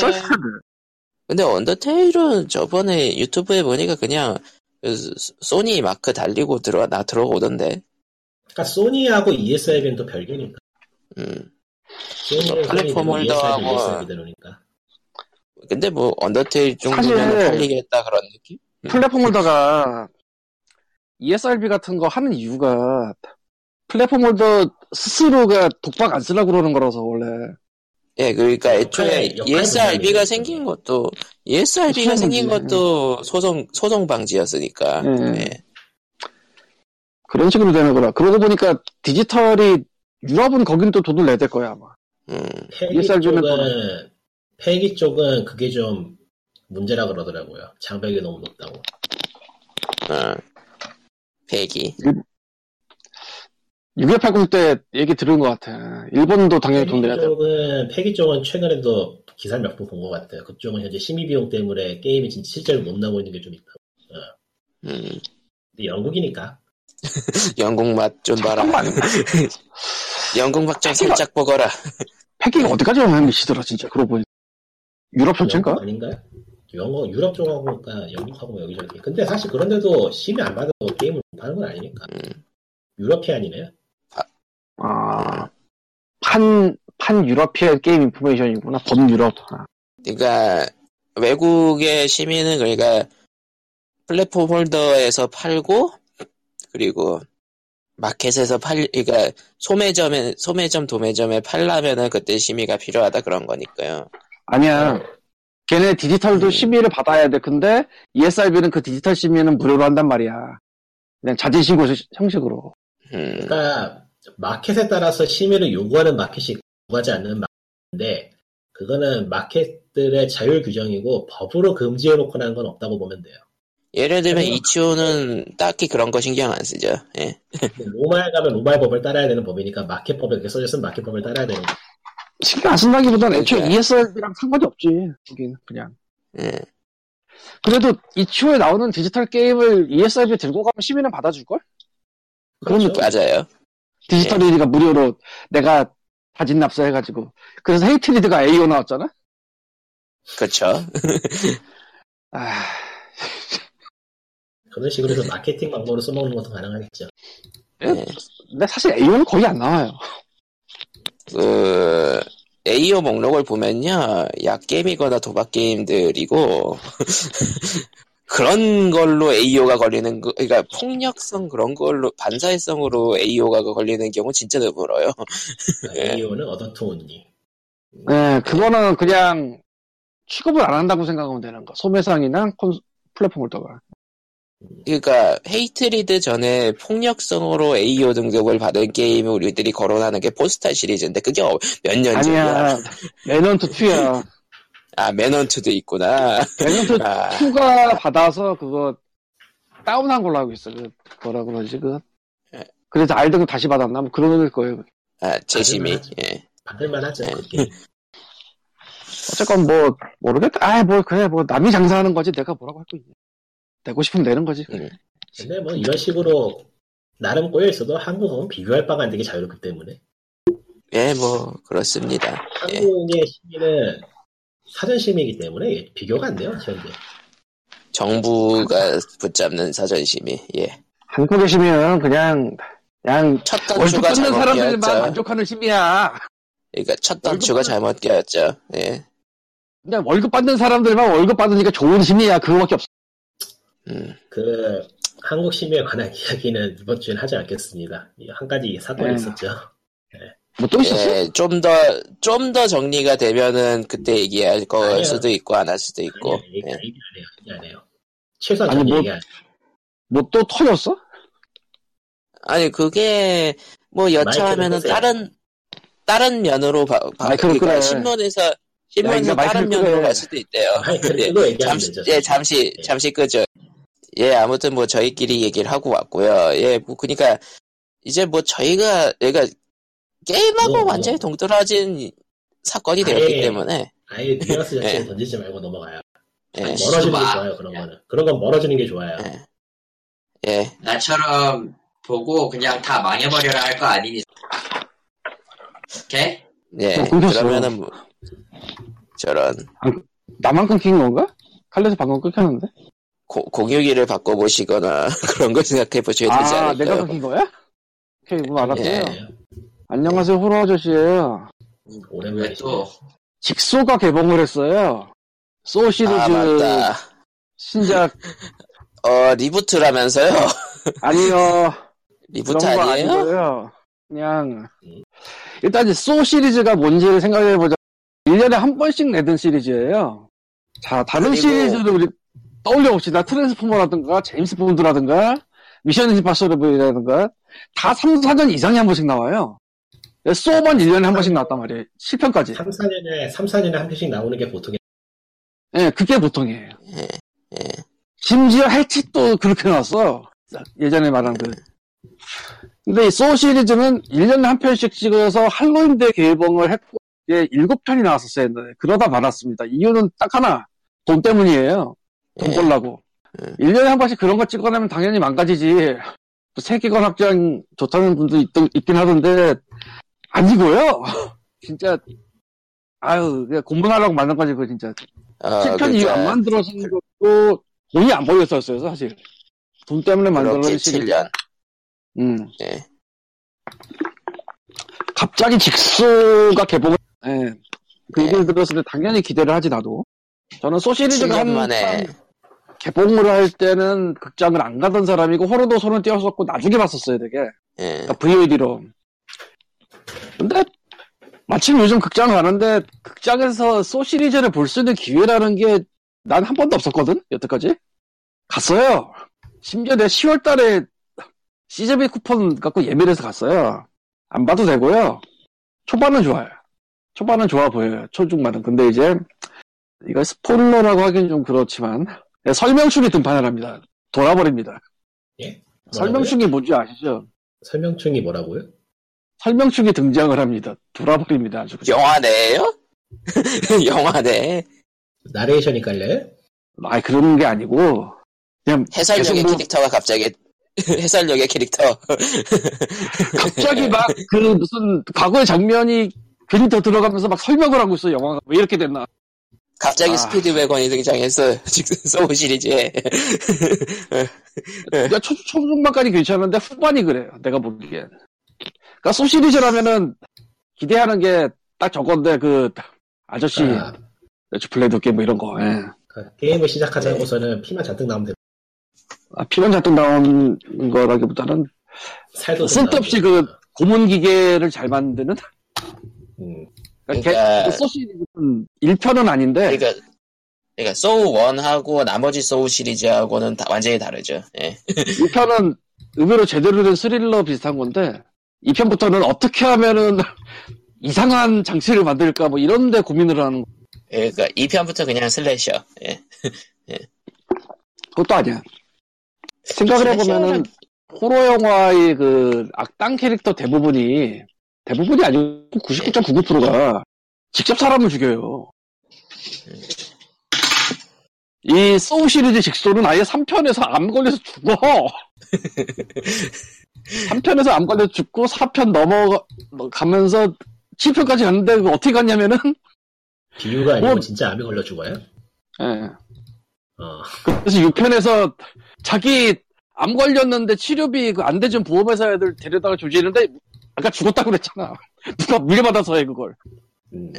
S1: 근데 언더테일은 저번에 유튜브에 보니까 그냥 그 소- 소니 마크 달리고 들어 나 들어오던데.
S3: 그러니까 소니하고 ESRB는 또 별개니까.
S1: 음.
S3: 소니는
S1: 플랫폼 holder하고
S3: ESRB, ESRB대로니까.
S1: 근데 뭐 언더테일 정도면
S4: 사실-
S1: 팔리겠다 그런 느낌?
S4: 플랫폼 holder가 ESRB 같은 거 하는 이유가 플랫폼 holder 스스로가 독박 안 쓰려고 그러는 거라서 원래
S1: 예, 그러니까 애초에
S3: 역할이- 역할이
S1: ESRB가 생긴 것도 ESRB가 생긴. 것도 소송 소송 방지였으니까.
S4: 음.
S1: 예.
S4: 그런 식으로 되는 거라 그러고 보니까 디지털이 유럽은 거긴 또 돈을 내야 될 거야 아마
S1: 음.
S3: 폐기
S4: ESRB 는
S3: 쪽은 폐기 쪽은 그게 좀 문제라 그러더라고요. 장벽이 너무 높다고.
S1: 어. 폐기.
S4: 6180때 얘기 들은 것 같아 일본도 당연히 돈 내야
S3: 폐기
S4: 돼
S3: 쪽은 폐기 쪽은 최근에도 기사 몇 번 본 것 같아요. 그쪽은 현재 심의 비용 때문에 게임이 진짜 실제로 못 나오고 있는 게 좀 있다고.
S1: 음.
S3: 근데 영국이니까
S1: 영국 맛 좀 봐라. 영국 맛 좀 살짝 보거라.
S4: 패킹 어디까지 하는 미시더라 진짜 그러고 보니 유럽 전체인가?
S3: 아닌가요? 영어 유럽 쪽하고 그러니까 영국하고 뭐 여기저기. 근데 사실 그런데도 심의 안 받아도 게임을 못 하는 건 아니니까.
S1: 음.
S3: 유러피안이네요.
S4: 아, 판, 판 유러피안 게임 인포메이션이구나. 번 유럽. 아,
S1: 그러니까 외국의 시민은 그러니까 플랫폼 홀더에서 팔고 그리고 마켓에서 팔 그러니까 소매점에 소매점 도매점에 팔라면은 그때 심의가 필요하다 그런 거니까요.
S4: 아니야. 걔네 디지털도
S1: 음.
S4: 심의를 받아야 돼. 근데 ESRB는 그 디지털 심의는 무료로 한단 말이야. 그냥 자진 신고 시- 형식으로.
S1: 음.
S3: 그러니까 마켓에 따라서 심의를 요구하는 마켓이 요구하지 않는 마켓인데 그거는 마켓들의 자율 규정이고 법으로 금지해 놓고 난건 없다고 보면 돼요.
S1: 예를 들면? 이치오는 딱히 그런 거 신경 안 쓰죠. 예.
S3: 로마에 가면 로마의 법을 따라야 되는 법이니까 마켓법에 그렇게 써졌으면 마켓법을 따라야 되는 거예요.
S4: 신경 안 쓴다기보다는 애초에
S1: 그러니까.
S4: ESRB랑 상관이 없지. 거긴 그냥.
S1: 예.
S4: 그래도 이치오에 나오는 디지털 게임을 ESRB 들고 가면 심의는 받아줄걸? 그런
S3: 그렇죠.
S4: 느낌.
S1: 맞아요.
S4: 디지털이니까 무료로 내가 자진 납세해가지고. 그래서 헤이트리드가 AO 나왔잖아?
S1: 그렇죠.
S4: 아,
S3: 그런 식으로 좀 마케팅 방법으로 써먹는 것도 가능하겠죠.
S1: 예.
S4: 근데 사실 A는 거의 안 나와요.
S1: 그 AO 목록을 보면요, 약게임이거나 도박 게임들이고 그런 걸로 AO가 걸리는 거, 그러니까 폭력성 그런 걸로 반사회성으로 AO가 걸리는 경우 진짜 드물어요. 예.
S3: AO는 only.
S4: 네, 그거는 그냥 취급을 안 한다고 생각하면 되는 거. 소매상이나 콘, 플랫폼 holder가.
S1: 그러니까 헤이트리드 전에 폭력성으로 AO 등급을 받은 게임을 우리들이 거론하는 게 포스탈 시리즈인데 그게 어, 몇년 전이야?
S4: 아니야, 맨헌트 2야.
S1: 아 매넌트도 있구나.
S4: 매넌트
S1: 아,
S4: 2가 받아서 그거 다운한 걸로 알고 있어. 그 뭐라 그러지 그.
S1: 예.
S4: 그래서 알등급 다시 받았나? 뭐 그럴 거예요.
S1: 아 재심이. 예.
S3: 받을만 하죠. 게임.
S4: 어쨌건 뭐 모르겠다. 아, 뭐 그래 뭐 남이 장사하는 거지 내가 뭐라고 할 거 있냐. 내고 싶으면 내는 거지.
S1: 음.
S3: 근데 뭐 이런 식으로 나름 꼬여 있어도 한국은 비교할 바가 안 되게 자유롭기 때문에
S1: 예, 뭐 그렇습니다. 예.
S3: 한국의 심의는 사전심의이기 때문에 비교가 안 돼요 현재.
S1: 정부가 붙잡는 사전심의. 예.
S4: 한국의 시민은 그냥 그냥
S1: 첫
S4: 월급
S1: 단추가
S4: 받는
S1: 잘못
S4: 사람들만
S1: 끼었죠.
S4: 만족하는 심이야.
S1: 그러니까 첫 단추가 잘못 끼었죠. 예.
S4: 그냥 월급 받는 사람들만 월급 받으니까 좋은 심이야. 그거밖에 없어.
S1: 음.
S3: 그 한국 심의에 관한 이야기는 이번 주엔 하지 않겠습니다. 이한 가지 사건이
S4: 네.
S3: 있었죠.
S4: 뭐 또 있었어?
S1: 예, 좀 더, 좀 더 정리가 되면은 그때 얘기할 거
S3: 아니요.
S1: 수도 있고 안 할 수도 있고.
S3: 아니, 얘기,
S1: 예.
S3: 얘기 안 해요. 얘기 안 해요. 최소한
S4: 아니,
S3: 전
S4: 뭐-
S3: 얘기 안 해요.
S4: 뭐또 터졌어?
S1: 아니, 그게, 뭐, 여차하면은. 다른, 다른 면으로 봐, 봐-
S4: 마이크를
S1: 그러니까
S4: 끄래.
S1: 신문에서, 신문에서
S4: 마이크를
S1: 다른 면으로. 갈 수도 있대요. 예, 잠시,
S3: 되죠.
S1: 예, 잠시,
S3: 예.
S1: 잠시 끄죠. 예, 아무튼 뭐 저희끼리 얘기를 하고 왔고요. 예, 뭐, 그니까, 이제 뭐 저희가, 그러니까, 게임하고
S3: 뭐, 뭐.
S1: 완전히 동떨어진 사건이 되었기
S3: 아예
S1: 때문에,
S3: 아예 뉘앙스 자체를
S1: 예.
S3: 던지지 말고 넘어가요.
S1: 예,
S3: 멀어지는 게
S2: 수박.
S3: 좋아요, 그런 거는. 그런 건 멀어지는 게 좋아요.
S1: 예. 예,
S2: 나처럼 보고 그냥 다 망해버려라 할 거 아니니. 오케이?
S1: 예,
S4: 어.
S1: 그러면은 뭐, 저런,
S4: 나만 끊긴 건가? 칼레스 방금 끊겼는데?
S1: 고, 공유기를 바꿔보시거나 그런 걸 생각해 보셔야 되지
S4: 아,
S1: 않을까요?
S4: 내가 끊긴 거야? 오케이, 뭐 알았어요.
S1: 예.
S4: 안녕하세요, 호러 아저씨예요.
S2: 왜
S3: 오랜만이시네.
S2: 또,
S4: 직소가 개봉을 했어요. 소 시리즈
S1: 아, 맞다.
S4: 신작
S1: 어, reboot라면서요?
S4: 아니요. reboot
S1: 아니에요?
S4: 아니고요. 그냥
S3: 음.
S4: 일단 이제 Saw 시리즈가 뭔지를 생각해 보자. 1년에 한 번씩 내던 시리즈예요. 자, 다른
S1: 그리고-
S4: 시리즈를 우리 떠올려 봅시다. 트랜스포머라든가 제임스 본드라든가 미션 임파서블이라든가 다 3, 4년 이상에 한 번씩 나와요. 소만 1년에 한 번씩 나왔단 말이에요. 7편까지.
S3: 3, 4년에, 3, 4년에 한 편씩 나오는 게 보통이에요.
S4: 예, 그게 보통이에요.
S1: 예, 예.
S4: 심지어 해치도 그렇게 나왔어. 예전에 말한 그. 근데 이 소우 시리즈는 1년에 한 편씩 찍어서 할로윈 때 개봉을 했고, 이게 7편이 나왔었어요. 옛날에. 그러다 말았습니다. 이유는 딱 하나. 돈 때문이에요. 돈
S1: 예.
S4: 벌라고.
S1: 음.
S4: 1년에 한 번씩 그런 거 찍어내면 당연히 망가지지. 또 세계관 확장 좋다는 분도 있, 있긴 하던데, 아니고요. 진짜, 아유, 그냥 공부하려고 만든 거지, 그거 진짜.
S1: 어,
S4: 7편 이후 안 만들어진 것도 돈이 안 벌렸었어요, 사실. 돈 때문에 만들어진.
S1: 7년.
S4: 음.
S1: 예.
S4: 갑자기 직수가 개봉을, 예. 그
S1: 네.
S4: 얘기를 들었을 때 당연히 기대를 하지, 나도. 저는 소 시리즈가
S1: 7년
S4: 한,
S1: 만에.
S4: 한 개봉을 할 때는 극장을 안 가던 사람이고, 호러도 손을 띄웠었고, 나중에 봤었어요, 되게.
S1: 예.
S4: 그러니까 VOD로. 근데, 마침 요즘 극장 가는데, 극장에서 소 시리즈를 볼 수 있는 기회라는 게, 난 한 번도 없었거든? 여태까지? 갔어요. 심지어 내가 10월 달에, 시즈비 쿠폰 갖고 예매를 해서 갔어요. 안 봐도 되고요. 초반은 좋아요. 초반은 좋아 보여요. 초중반은. 근데 이제, 이거 스포일러라고 하긴 좀 그렇지만, 네, 설명충이 등판을 합니다. 돌아버립니다.
S3: 예?
S4: 설명충이 뭔지 아시죠?
S3: 설명충이 뭐라고요?
S4: 설명충이 등장을 합니다. 돌아버립니다. 아주. 그냥.
S1: 영화네요? 영화네.
S3: 나레이션이 깔려요?
S4: 아 그런 게 아니고 그냥
S1: 해설력의
S4: 뭐-
S1: 캐릭터가 갑자기, 해설력의 캐릭터.
S4: 갑자기 막 그 무슨 과거의 장면이 괜히 더 들어가면서 막 설명을 하고 있어 영화가 왜 이렇게 됐나
S1: 갑자기
S4: 아.
S1: 스피드웨건이 등장했어. 지금 소울 시리즈에.
S4: 그러니까 초, 초중반까지 괜찮은데 후반이 그래요. 내가 보기엔. 그러니까 소 시리즈라면은 기대하는 게 딱 저건데 그 아저씨
S3: 아,
S4: let's play the game 뭐 이런 거. 예.
S3: 그 게임을 시작하자고서는 피만 잔뜩 나오면 돼.
S4: 아, 피만 잔뜩 나온 거라기보다는
S3: 살도 좀
S4: 쓸데없이. 그 고문 기계를 잘 만드는
S3: 음,
S4: 그러니까
S1: 그러니까-
S4: 개- Saw 시리즈는 1편은 아닌데
S1: 그러니까 그러니까 소울 1하고 나머지 소울 시리즈하고는 다 완전히 다르죠. 예.
S4: 1편은 의외로 제대로 된 스릴러 비슷한 건데 2편부터는 어떻게 하면은 이상한 장치를 만들까 뭐 이런데 고민을 하는 거.
S1: 그러니까 2편부터 그냥 슬래셔. 예.
S4: 그것도 아니야. 생각을 해보면은 호러 영화의 그 악당 캐릭터 대부분이 대부분이 아니고 99.99%가 직접 사람을 죽여요. 이 소우 시리즈 직소는 아예 3편에서 암 걸려서 죽어. 3편에서 암 걸려서 죽고 4편 넘어가면서 7편까지 갔는데 어떻게 갔냐면은
S3: 비유가 아니고
S4: 뭐-
S3: 진짜 암에 걸려 죽어요?
S4: 예.
S3: 어,
S4: 그래서 6편에서 자기 암 걸렸는데 치료비 그 안 대준 보험회사 애들 데려다가 조지는데 아까 죽었다고 그랬잖아. 누가 물려받아서 해 그걸.
S3: 음,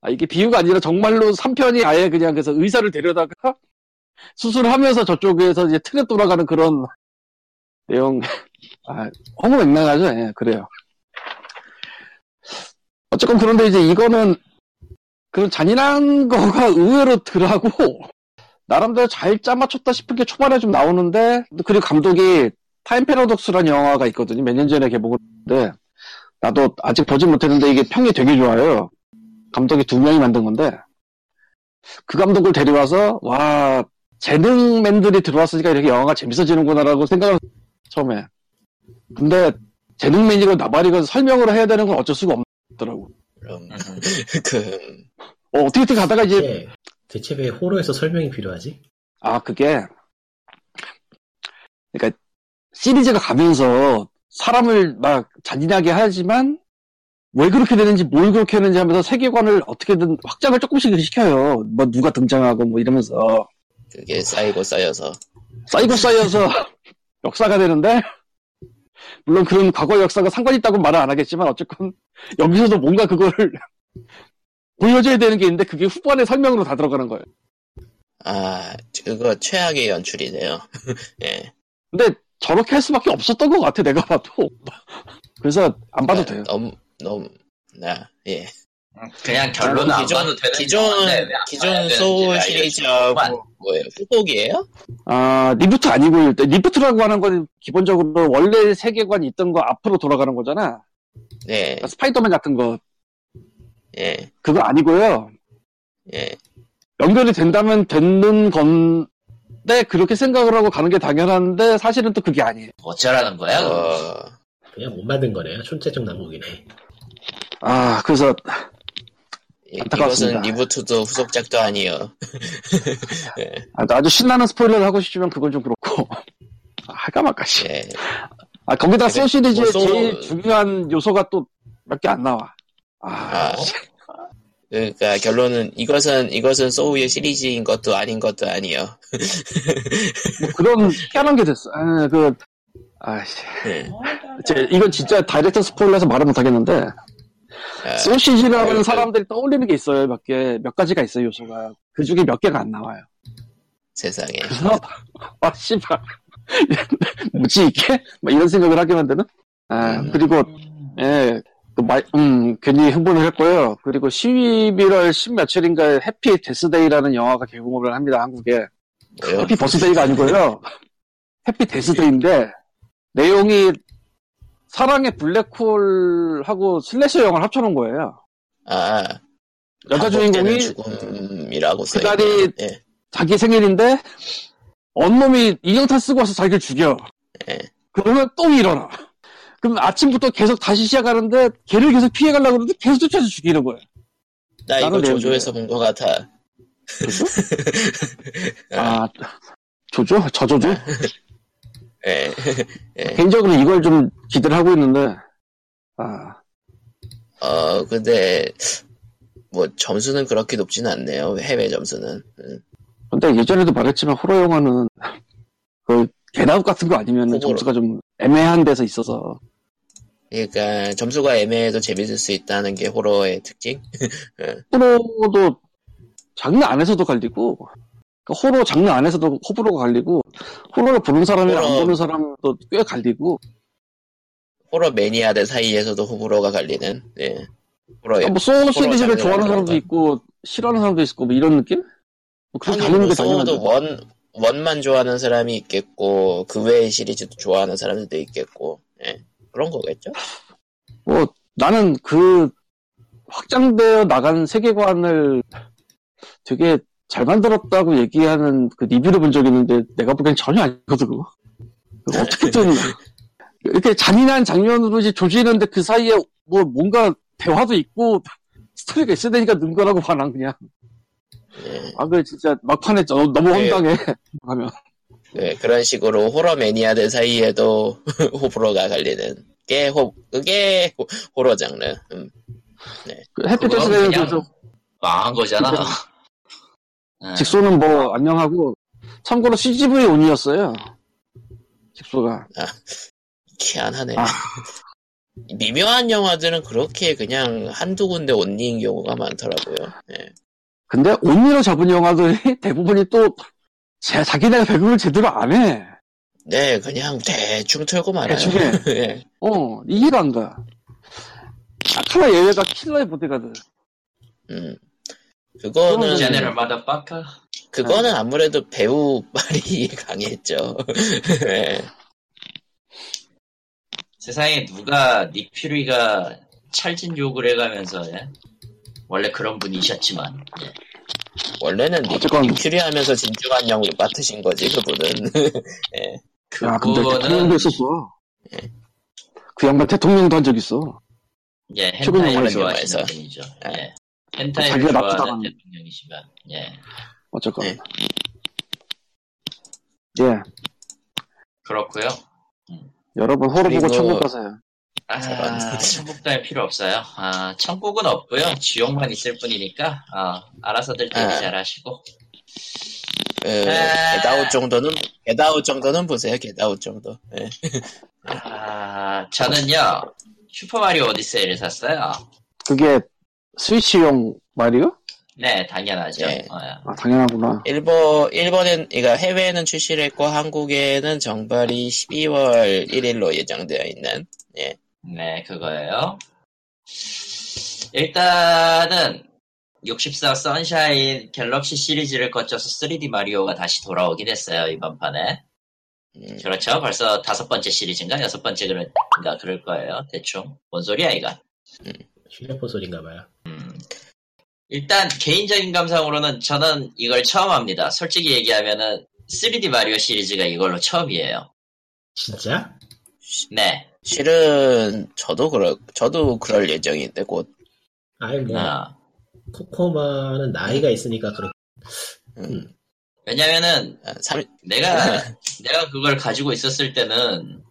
S4: 아 이게 비유가 아니라 정말로 3편이 아예 그냥 그래서 의사를 데려다가 수술하면서 저쪽에서 이제 틀에 돌아가는 그런 내용. 아 허무맹랑하죠. 예, 그래요. 어쨌건 그런데 이제 이거는 그런 잔인한 거가 의외로 덜하고 나름대로 잘 짜맞췄다 싶은 게 초반에 좀 나오는데 그리고 감독이 타임 패러독스라는 영화가 있거든요. 몇 년 전에 개봉을 했는데 나도 아직 보진 못했는데 이게 평이 되게 좋아요. 감독이 두 명이 만든 건데 그 감독을 데려와서 와 재능맨들이 들어왔으니까 이렇게 영화가 재밌어지는구나라고 생각을 처음에 근데 재능맨이고 나발이고 설명을 해야 되는 건 어쩔 수가 없더라고.
S1: 그럼 그
S4: 어, 어떻게 어떻게 가다가 이제
S3: 대체, 대체 왜 호러에서 설명이 필요하지?
S4: 아, 그게, 그러니까, 시리즈가 가면서 사람을 막 잔인하게 하지만, 왜 그렇게 되는지, 뭘 그렇게 했는지 하면서 세계관을 어떻게든 확장을 조금씩 시켜요. 뭐, 누가 등장하고 뭐 이러면서.
S1: 그게 쌓이고 쌓여서
S4: 쌓이고 쌓여서 역사가 되는데, 물론 그런 과거 역사가 상관 있다고 말은 안 하겠지만, 어쨌건, 여기서도 뭔가 그거를 보여줘야 되는 게 있는데, 그게 후반에 설명으로 다 들어가는 거예요.
S1: 아 그거 최악의 연출이네요. 예.
S4: 근데 저렇게 할 수밖에 없었던 것 같아 내가 봐도 그래서 안 봐도 돼요
S1: 너무 너무 나 예.
S2: 그냥 결론은 안
S1: 기존
S2: 봐도 되는
S1: 기존 기존
S2: Saw
S1: 시리즈하고
S2: 안-
S1: 뭐예요? 후속이에요?
S4: 아 reboot 아니고 일단 reboot라고 하는 건 기본적으로 원래 세계관이 있던 거 앞으로 돌아가는 거잖아
S1: 네.
S4: 그러니까 스파이더맨 같은 거
S1: 예.
S4: 그거 아니고요
S1: 예.
S4: 연결이 된다면 되는 건데 그렇게 생각을 하고 가는 게 당연한데 사실은 또 그게 아니에요
S2: 어쩌라는 거야?
S1: 어,
S3: 그냥 못 만든 거네요. 촌재적 난국이네.
S4: 아 그래서
S1: 이-
S4: 안타깝습니다.
S1: 이것은 리부트도 후속작도 아니요. 예.
S4: 아, 아주 신나는 스포일러를 하고 싶으면 그건 좀 그렇고 아, 할까 말까 씨.
S1: 예.
S4: 아 거기다 소 시리즈의
S1: 뭐 소-
S4: 제일 중요한 요소가 또 몇 개 안 나와 아,
S1: 아, 그러니까 결론은 이것은 이것은 소우의 시리즈인 것도 아닌 것도 아니요.
S4: 뭐 그런 희한한 게 됐어. 아, 그, 아씨.
S1: 예.
S4: 제, 이건 진짜 direct spoiler여서 말을 못 하겠는데,
S1: 아,
S4: Saw 시리즈라는
S1: 아,
S4: 사람들이 떠올리는 게 있어요. 몇 개, 몇 가지가 있어요, 요소가. 그 중에 몇 개가 안 나와요.
S1: 세상에.
S4: 그래서, 아, 씨발. 뭐지, 이게? 막 이런 생각을 하게 만드는? 아,
S1: 음.
S4: 그리고, 예, 그 말, 음, 괜히 흥분을 했고요. 그리고 11월 10 며칠인가에 Happy Death Day라는 영화가 개봉을 합니다, 한국에.
S1: 뭐요?
S4: 해피 버스데이가 아니고요. 해피 데스데이인데 내용이 사랑의 블랙홀하고 슬래셔 영화를 합쳐놓은 거예요.
S1: 아,
S4: 여자 주인공이
S1: 죽음이라고 써
S4: 그날이-
S1: 예.
S4: 자기 생일인데 언놈이 인형탄 쓰고 와서 자기를 죽여.
S1: 예.
S4: 그러면 또 일어나. 그럼 아침부터 계속 다시 시작하는데 걔를 계속 피해가려고 그러는데 계속 쫓아서 죽이는 거예요.
S1: 나 이거 조조에서 본 것 같아.
S4: 아 조조? 저조조?
S1: 예. 예.
S4: 개인적으로 이걸 좀 기대를 하고 있는데 아
S1: 어, 근데 뭐 점수는 그렇게 높지는 않네요. 해외 점수는. 음.
S4: 근데 예전에도 말했지만 호러 영화는 그 개나웃 같은 거 아니면
S1: 호불호.
S4: 점수가 좀 애매한 데서 있어서
S1: 그러니까 점수가 애매해도 재밌을 수 있다는 게 호러의 특징.
S4: 호러도 장르 안에서도 갈리고 그러니까 호러 장르 안에서도 호불호가 갈리고 호러를 보는 사람이랑 안
S1: 호러-
S4: 보는 사람도 꽤 갈리고
S1: 호러 매니아들 사이에서도 호불호가 갈리는. 예. 호러
S4: 그러니까 뭐 소울 시리즈를 좋아하는 사람도? 있고 싫어하는 사람도 있고 뭐 이런 느낌? 뭐 그렇게 갈리는 게
S1: 소울도
S4: 당연하죠.
S1: 원 원만 좋아하는 사람이 있겠고 그 외의 시리즈도 좋아하는 사람들도 있겠고. 예. 그런 거겠죠?
S4: 뭐 나는 그 확장되어 나간 세계관을 되게 잘 만들었다고 얘기하는 그 리뷰를 본 적이 있는데 내가 보기엔 전혀 아니거든 그거. 어떻게든 이렇게 잔인한 장면으로 이제 조지는데 그 사이에 뭐 뭔가 대화도 있고 스토리가 있어야 되니까 넣은 거라고 봐난 그냥
S1: 예.
S4: 아그 진짜 막판에 저- 너무
S1: 네.
S4: 황당해 하면
S1: 예, 그런 식으로 호러 매니아들 사이에도 호불호가 갈리는 게 호, 그게 호, 호러 장르. 음.
S4: 그 햇빛
S2: 그건
S4: 에서
S2: 그냥
S4: 그래서
S2: 망한 거잖아. 예.
S4: 직소는 뭐 안녕하고 참고로 CGV 온이었어요 직소가
S1: 희한하네.
S4: 아.
S1: 미묘한 영화들은 그렇게 그냥 한두 군데 온리인 경우가 많더라고요. 예.
S4: 근데 온리로 잡은 영화들이 대부분이 또 제, 자기네가 배급을 제대로 안 해.
S1: 네, 그냥 대충 털고 말아요.
S4: 대충 해.
S1: 예.
S4: 어, 이해가 안 가. 딱 하나 예외가 킬러의 보디가드.
S1: 음. 그거는,
S2: 제네럴 마더파커.
S1: 그거는 아무래도 배우 말이 강했죠. 예.
S2: 세상에 누가 닉 퓨리가 찰진 욕을 해가면서 예? 원래 그런 분이셨지만 예.
S1: 원래는 닉,
S4: 어쨌건-
S1: 닉 퓨리 하면서 진중한 영 맡으신 거지, 그분은.
S4: 야, 근데
S2: 그거는
S4: 대통령도 했었어.
S1: 예.
S4: 그 양반 대통령도 한 적 있어.
S2: 예,
S4: 최근
S1: 영화에서.
S2: 좋아하시는 분이죠. 예. 헨타이를
S4: 자기가 나쁘다는-
S2: 대통령이시면 예.
S4: 어쨌건.
S1: 네.
S4: 예.
S2: 그렇고요.
S4: 여러분, 호러 보고
S1: 그리고-
S4: 천국 가세요.
S2: 아,
S1: 저런.
S2: 천국도 할 필요 없어요. 아, 천국은 없고요. 지옥만 있을 뿐이니까 아, 알아서들 대기
S1: 아.
S2: 잘 하시고
S1: 그,
S2: 아.
S1: Get Out 정도는, Get Out 정도는 보세요, Get Out 정도. 예.
S2: 아, 저는요 슈퍼마리오 오디세이를 샀어요.
S4: 그게 스위치용 마리오?
S2: 네, 당연하죠.
S1: 예.
S2: 어,
S4: 아, 당연하구나.
S1: 일본, 일본엔, 그러니까 해외에는 출시를 했고, 한국에는 정발이 12월 1일로 예정되어 있는,
S2: 네, 그거예요. 일단은 64 선샤인 갤럭시 시리즈를 거쳐서 3D 마리오가 다시 돌아오긴 했어요, 이번 판에.
S1: 음,
S2: 그렇죠. 벌써 다섯 번째 시리즈인가 여섯 번째 그런가 그럴 거예요. 대충. 뭔 소리야, 이거.
S3: 휴대폰 소리인가 봐요.
S2: 일단 개인적인 감상으로는 저는 이걸 처음 합니다. 솔직히 얘기하면은 3D 마리오 시리즈가 이걸로 처음이에요.
S3: 진짜?
S2: 네.
S1: 실은, 저도 그럴, 저도 그럴 예정인데, 곧,
S3: 아니 뭐
S2: 어.
S3: 코코마는 나이가 있으니까 그렇.
S1: 음,
S2: 왜냐면은
S1: 아, 삼,
S2: 내가 내가 그걸 가지고 있었을 때는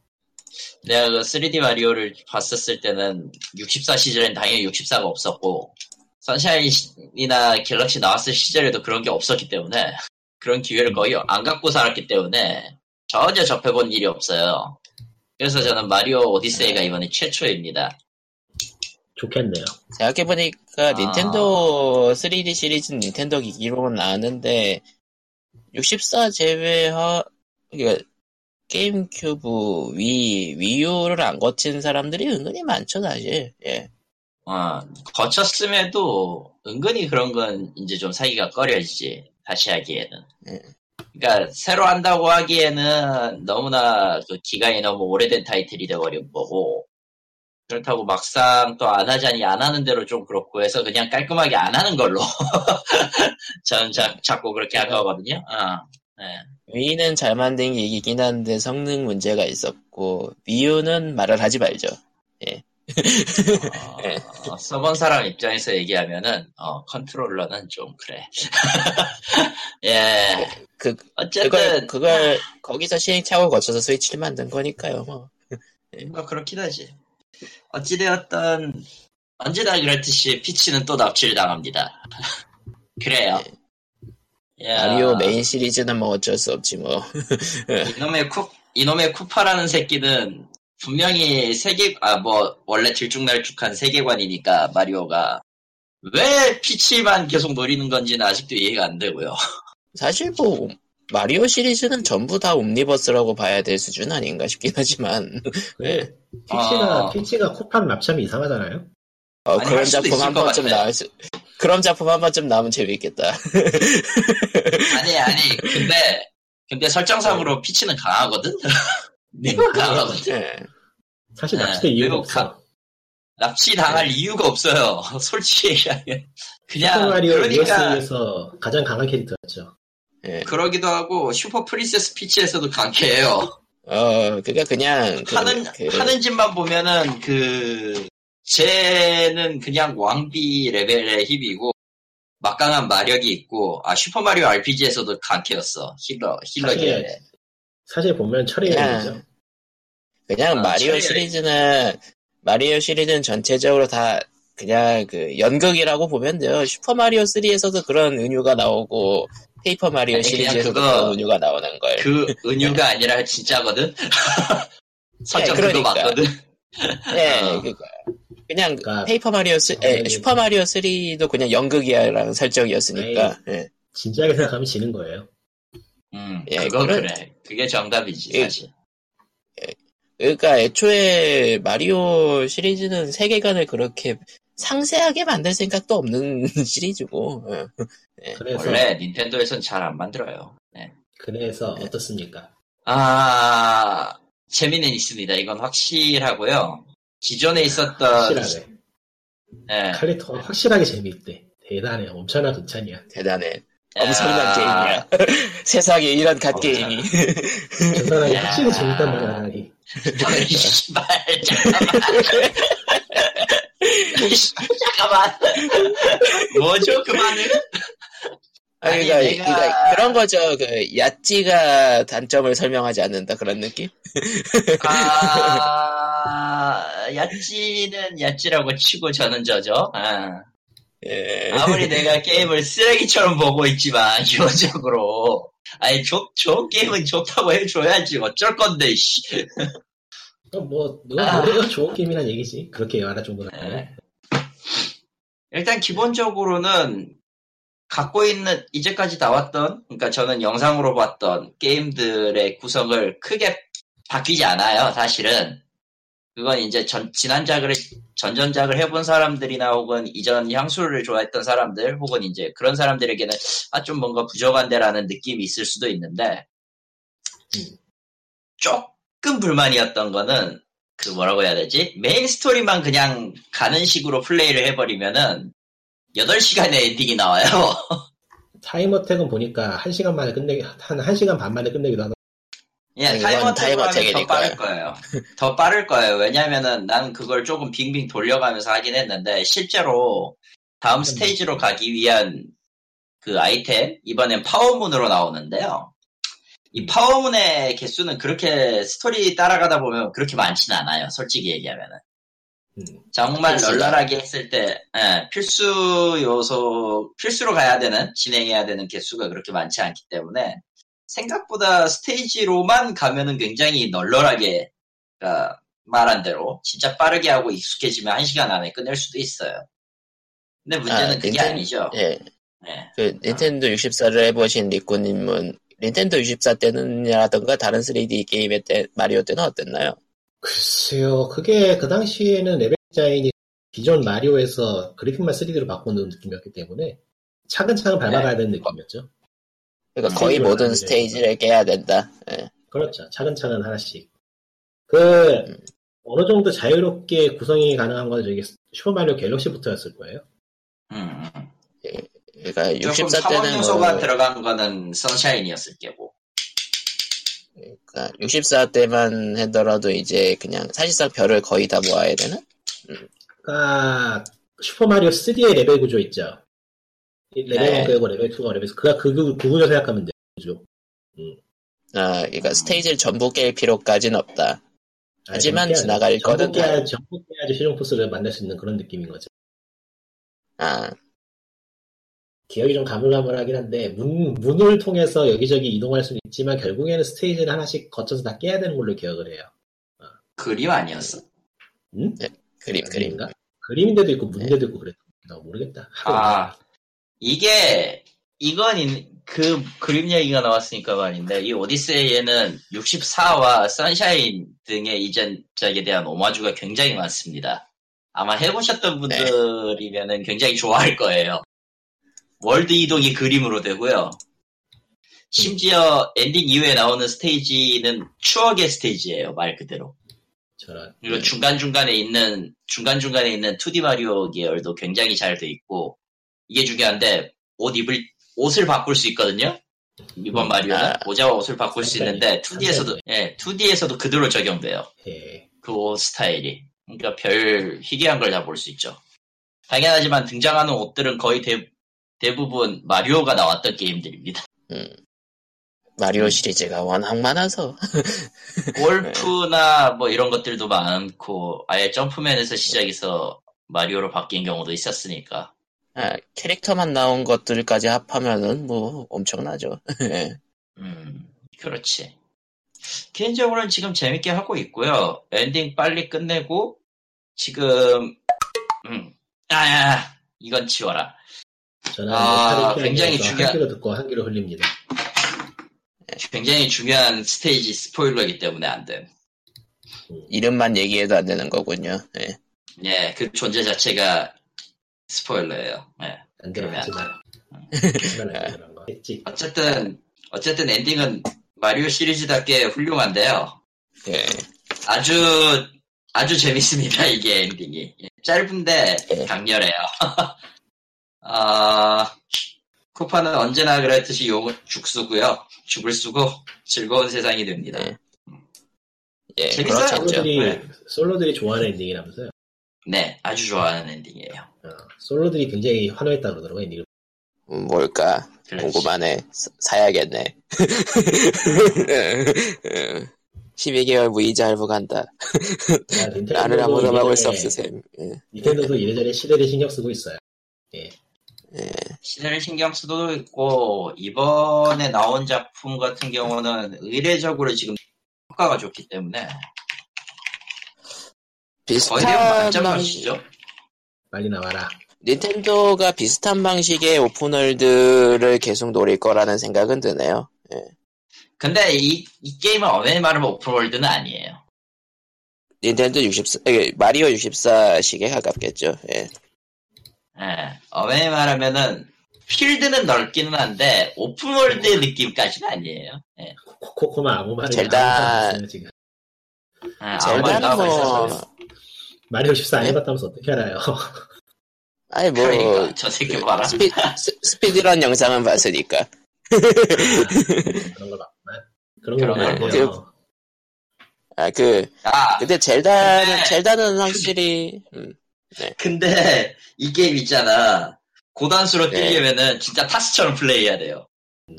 S2: 내가 그 3D 마리오를 봤었을 때는 64 시절엔 당연히 64가 없었고 선샤인이나 갤럭시 나왔을 시절에도 그런 게 없었기 때문에 그런 기회를 거의 안 갖고 살았기 때문에 전혀 접해본 일이 없어요. 그래서 저는 마리오 오디세이가 이번에 최초입니다.
S3: 좋겠네요.
S1: 생각해보니까
S2: 아.
S1: 닌텐도 3D 시리즈는 닌텐도 기기로는 나왔는데 64 제외하 그러니까 게임 큐브, Wii, Wii U를 안 거친 사람들이 은근히 많죠 사실. 예.
S2: 어, 거쳤음에도 은근히 그런 건 이제 좀 사기가 꺼려지지 다시 하기에는.
S1: 예.
S2: 그러니까 새로 한다고 하기에는 너무나 그 기간이 너무 오래된 타이틀이 돼버린 거고 그렇다고 막상 또 안 하자니 안 하는 대로 좀 그렇고 해서 그냥 깔끔하게 안 하는 걸로 저는 자, 자꾸 그렇게 할 거거든요. 어, 네.
S1: 위는 잘 만든 기기긴 한데 성능 문제가 있었고 위유는 말을 하지 말죠.
S2: 어, 써본 사람 입장에서 얘기하면은 어, 컨트롤러는 좀 그래. 예.
S1: 그
S2: 어쨌든
S1: 그걸 그걸 거기서 시행착오를 거쳐서 스위치를 만든 거니까요. 뭐.
S2: 뭐 그렇긴 하지. 어찌되었던 언제나 그랬듯이 피치는 또 납치를 당합니다. 그래요. 야,
S1: 마리오 메인 시리즈는 뭐 어쩔 수 없지 뭐.
S2: 이놈의 쿠 이놈의 쿠파라는 새끼는 분명히 세계 아 뭐 원래 들쭉날쭉한 세계관이니까 마리오가 왜 피치만 계속 노리는 건지는 아직도 이해가 안 되고요.
S1: 사실 뭐 마리오 시리즈는 전부 다 옴니버스라고 봐야 될 수준 아닌가 싶긴 하지만 네.
S3: 피치가
S2: 어.
S3: 피치가 코파를 납치하면 이상하잖아요.
S1: 어,
S2: 아니,
S1: 그런 작품
S2: 한것
S1: 번쯤. 나올 수 그런 작품 한 번쯤 나오면 재밌겠다.
S2: 아니 아니 근데 근데 설정상으로 피치는 강하거든. 내가 강하거든.
S1: 예.
S3: 사실
S2: 네,
S3: 납치될 이유가 없어.
S2: 납치 당할 이유가 없어요. 솔직히 얘기하면 그냥 그러니까
S3: US에서 가장 강한 캐릭터였죠.
S1: 예.
S2: 그러기도 하고 슈퍼 프린세스 피치에서도 강해요.
S1: 어, 그니까 그냥 그,
S2: 하는
S1: 그,
S2: 하는 짓만 보면은 그 쟤는 그냥 왕비 레벨의 힘이고 막강한 마력이 있고 아 슈퍼 마리오 RPG에서도 강해였어 healer healer
S3: 사실,
S2: 계열에
S3: 사실 보면 철의
S1: 그냥
S2: 아,
S1: 마리오
S2: 차라리-
S1: 시리즈는 마리오 시리즈는 전체적으로 다 그냥 그 연극이라고 보면 돼요. 슈퍼 마리오 3에서도 그런 은유가 나오고 페이퍼 마리오
S2: 아니,
S1: 시리즈에서도
S2: 그거-
S1: 그런 은유가 나오는 걸.
S2: 그 은유가 아니라 진짜거든 설정
S1: 네,
S2: 그거
S1: 그러니까.
S2: 맞거든
S1: 네,
S2: 어.
S1: 그거. 그냥
S3: 그러니까
S1: 페이퍼 마리오 3, 에, 슈퍼 마리오 3도 그냥 연극이야라는 설정이었으니까. 예.
S3: 진지하게 생각하면 지는 거예요.
S2: 음
S1: 예,
S2: 그거
S1: 그런-
S2: 그래 그게 정답이지
S1: 예.
S2: 사실
S1: 그러니까 애초에 마리오 시리즈는 세계관을 그렇게 상세하게 만들 생각도 없는 시리즈고. 예.
S3: 그래서
S2: 원래 닌텐도에선 잘안 만들어요 네.
S3: 그래서
S1: 네.
S3: 어떻습니까?
S2: 아 재미는 있습니다 이건 확실하고요 기존에 있었던
S3: 확실하게
S2: 예.
S3: 칼리토가 확실하게 재미있대. 대단해. 엄청난 극찬이야.
S1: 대단해. 엄청난
S2: 아,
S1: 게임이야. 세상에 이런 갓
S2: 어,
S1: 게임이.
S3: 저 사람이
S2: 야.
S3: 확실히 재밌단 하다니.
S2: 아이, 씨발, 잠깐만. 잠깐만. 뭐죠, 그 말은?
S1: 아니,
S2: 아니,
S1: 그러니까,
S2: 내가-
S1: 그러니까 그런 거죠. 그 야찌가 단점을 설명하지 않는다 그런 느낌?
S2: 아, 야찌는 야찌라고 치고 저는 저죠. 아.
S1: 예.
S2: 아무리 내가 게임을 쓰레기처럼 보고 있지만, 기본적으로. 아니, 좋, 좋은 게임은 좋다고 해줘야지. 어쩔 건데, 씨.
S3: 뭐 누가
S2: 아.
S3: 뭐래요? 좋은 게임이란 얘기지. 그렇게 말할 정도는.
S2: 네. 일단 기본적으로는 갖고 있는 이제까지 나왔던 그러니까 저는 영상으로 봤던 게임들의 구성을 크게 바뀌지 않아요 사실은 그건 이제 전 지난작을 전전작을 해본 사람들이나 혹은 이전 향수를 좋아했던 사람들 혹은 이제 그런 사람들에게는 아 좀 뭔가 부족한데라는 느낌이 있을 수도 있는데
S3: 음.
S2: 조금 불만이었던 거는 그 뭐라고 해야 되지? 메인 스토리만 그냥 가는 식으로 플레이를 해버리면은 8시간에 엔딩이 나와요.
S3: time attack은 보니까 한 시간 만에 끝내기 한한 시간 반 만에 끝내기도 하고.
S2: 예,
S1: 이건
S2: 타이머
S1: 타이머
S2: 타이머 더. 빠를 거예요. 더 빠를 거예요. 왜냐면은 난 그걸 조금 빙빙 돌려가면서 하긴 했는데 실제로 다음 스테이지로 가기 위한 그 아이템 이번엔 power moon으로 나오는데요. 이 power moon의 개수는 그렇게 스토리 따라가다 보면 그렇게 많지는 않아요. 솔직히 얘기하면은.
S3: 음.
S2: 정말. 널널하게 했을 때 예, 필수 요소 필수로 가야 되는 진행해야 되는 개수가 그렇게 많지 않기 때문에 생각보다 스테이지로만 가면은 굉장히 널널하게 그러니까 말한 대로 진짜 빠르게 하고 익숙해지면 한 시간 안에 끝낼 수도 있어요. 근데 문제는
S1: 아,
S2: 그게
S1: 닌텐-
S2: 아니죠.
S1: 예.
S2: 예.
S1: 그 닌텐도 64를 해보신 리꾸님은 닌텐도 64 때는이라던가 다른 3D 게임의 때 마리오 때는 어땠나요?
S3: 글쎄요, 그게 그 당시에는 레벨 디자인이 기존 마리오에서 그래픽만 3D로 바꾸는 느낌이었기 때문에 차근차근 밟아가야 되는 느낌이었죠.
S1: 그러니까
S2: 음.
S1: 거의 모든 스테이지를 깨야 된다. 예.
S3: 그렇죠. 차근차근 하나씩. 그
S1: 음.
S3: 어느 정도 자유롭게 구성이 가능한 건 저기 슈퍼마리오 갤럭시부터였을 거예요.
S2: 음, 음.
S1: 그러니까
S2: 조금
S1: 64
S2: 상업
S1: 때는
S2: 요소가
S1: 뭐,
S2: 들어간 거는 선샤인이었을 게고.
S1: 그러니까 64 때만 하더라도 이제 그냥 사실상 별을 거의 다 모아야 되는?
S3: 그러니까 슈퍼마리오 3의 레벨 구조 있죠. 이 레벨
S1: 네.
S3: 1 빼고 레벨 2가 레벨 3. 그가 그, 그, 그 구조 생각하면 돼요. 구조.
S1: 아, 그러니까 스테이지를 전부 깰 필요까지는 없다.
S3: 아니,
S1: 하지만
S3: 전부 깨야-
S1: 지나갈
S3: 전부
S1: 거는
S3: 깨야, 전부 깨야지 최종 보스를 만날 수 있는 그런 느낌인 거죠.
S1: 아,
S3: 기억이 좀 가물가물하긴 한데 문 문을 통해서 여기저기 이동할 수는 있지만 결국에는 스테이지를 하나씩 거쳐서 다 깨야 되는 걸로 기억을 해요.
S2: 그림 아니었어?
S3: 음?
S1: 그림, 그림.
S3: 그림인가? 그림인데도 있고 문인데도 있고 그랬다. 나 모르겠다.
S2: 아, 이게, 이건, 인- 그, 그림 얘기가 나왔으니까 말인데, 이 오디세이에는 64와 선샤인 등의 이전작에 대한 오마주가 굉장히 많습니다. 아마 해보셨던 분들이면은 굉장히 좋아할 거예요. world 이동이 그림으로 되고요. 심지어 엔딩 이후에 나오는 스테이지는 추억의 스테이지예요, 말 그대로.
S3: 저런
S2: 그리고 중간중간에 있는, 중간중간에 있는 2D 마리오 계열도 굉장히 잘 돼 있고, 이게 중요한데, 옷 입을, 옷을 바꿀 수 있거든요? 이번
S3: 음,
S2: 마리오는
S1: 아.
S2: 모자와 옷을 바꿀 수 있는데, 2D에서도, 예, 2D에서도 그대로 적용돼요.
S3: 예.
S2: 그옷 스타일이. 그러니까 별 희귀한 걸 다 볼 수 있죠. 당연하지만 등장하는 옷들은 거의 대, 대부분 마리오가 나왔던 게임들입니다.
S1: 음. 마리오 시리즈가 워낙 많아서.
S2: 골프나 뭐 이런 것들도 많고, 아예 점프맨에서 시작해서 마리오로 바뀐 경우도 있었으니까.
S1: 아, 캐릭터만 나온 것들까지 합하면은 뭐 엄청나죠.
S2: 음, 그렇지. 개인적으로는 지금 재밌게 하고 있고요. 엔딩 빨리 끝내고, 지금, 음, 아, 이건 치워라.
S3: 저는
S2: 아,
S3: 뭐
S2: 굉장히 중요한-
S3: 한 귀로 듣고 한 귀로 흘립니다.
S2: 굉장히 중요한 스테이지 스포일러이기 때문에 안 돼.
S1: 이름만 얘기해도 안 되는 거군요. 예.
S2: 예, 그 존재 자체가 스포일러예요. 예.
S3: 안 되면
S2: 안.
S3: 했지.
S2: 어쨌든, 어쨌든 엔딩은 마리오 시리즈답게 훌륭한데요.
S1: 예.
S2: 아주, 아주 재밌습니다, 이게 엔딩이. 예, 짧은데
S1: 예.
S2: 강렬해요. 아, 쿠파는 언제나 그랬듯이 용은 죽쓰고요. 죽을 쓰고 즐거운 세상이 됩니다.
S1: 네. 예,
S2: 재밌어요.
S3: 솔로들이
S2: 네.
S3: 솔로들이 좋아하는 엔딩이라면서요.
S2: 네, 아주 좋아하는 엔딩이에요.
S3: 어, 솔로들이 굉장히 환호했다 그러더라고 엔딩을.
S1: 음, 뭘까?
S2: 그렇지.
S1: 궁금하네. 사- 사야겠네. 12개월 무이자 할부 간다.
S3: 야,
S1: 나를 아무도 막을 수 없으셈. 예,
S3: 닌텐도도 이래저래 시대를 신경 쓰고 있어요.
S1: 예.
S2: 시대를 신경 쓰도 있고 이번에 나온 작품 같은 경우는 의례적으로 지금 효과가 좋기 때문에
S1: 비슷한
S2: 만점
S1: 방,
S2: 맛이죠.
S3: 빨리 나와라.
S1: 닌텐도가 비슷한 방식의 오픈월드를 계속 노릴 거라는 생각은 드네요.
S2: 근데 이, 이 게임은 어메니 말하면 오픈월드는 아니에요.
S1: 닌텐도 64, 에, 마리오 64식에 가깝겠죠. 예.
S2: 예, 어메니 말하면은 필드는 넓기는 한데 오픈월드 느낌까지는 아니에요. 예.
S3: 코코마 아무 말이
S1: 젤다-
S3: 지금.
S2: 말도
S1: 젤다는 뭐.
S3: 마리오 14안
S1: 네?
S3: 해봤다면서 어떻게 알아요?
S1: 아니 뭐,
S2: 그러니까 저 새끼 봐라.
S1: 스피, 스, speedrun 영상은 봤으니까.
S3: 그런 걸 봤구만. 그런 걸
S2: 그런 걸
S3: 봤는데요.
S1: 아, 그,
S2: 아,
S1: 근데 젤다는,
S2: 근데-
S1: 젤다는 확실히, 음,
S2: 근데 이 게임 있잖아. 고단수로
S1: 네.
S2: 뛰려면은 진짜 TAS처럼 플레이해야 돼요.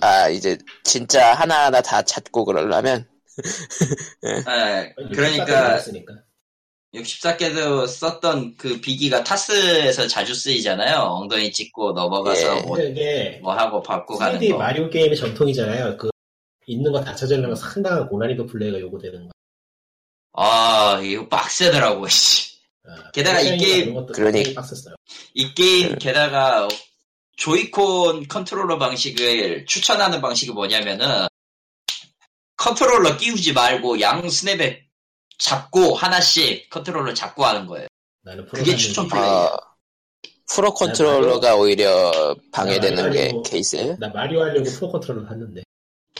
S1: 아, 이제, 진짜 하나하나 다 찾고 그러려면,
S2: 예, 그러니까
S3: 으니까
S2: 64개도 썼던 그 비기가 TAS에서 자주 쓰이잖아요. 엉덩이 찍고 넘어가서
S1: 예.
S2: 뭐, 뭐 하고 받고 가는
S3: 3D
S2: 거.
S3: 마리오 게임의 전통이잖아요. 그 있는 거 다 찾으려면 상당한 고난이도 플레이가 요구되는 거.
S2: 아, 이거 빡세더라고, 씨.
S3: 아,
S2: 게다가 이 게임-
S1: 그러니-.
S2: 이 게임
S1: 네.
S2: 게다가 조이콘 컨트롤러 방식을 추천하는 방식이 뭐냐면은 컨트롤러 끼우지 말고 양 스냅에 잡고 하나씩 컨트롤러 잡고 하는 거예요.
S3: 나는 프로
S2: 그게 추천 플레이.
S1: 어, 프로 컨트롤러가 오히려 방해되는 게
S3: 아니고-
S1: 케이스.
S3: 나 마리오 하려고 프로 컨트롤러 샀는데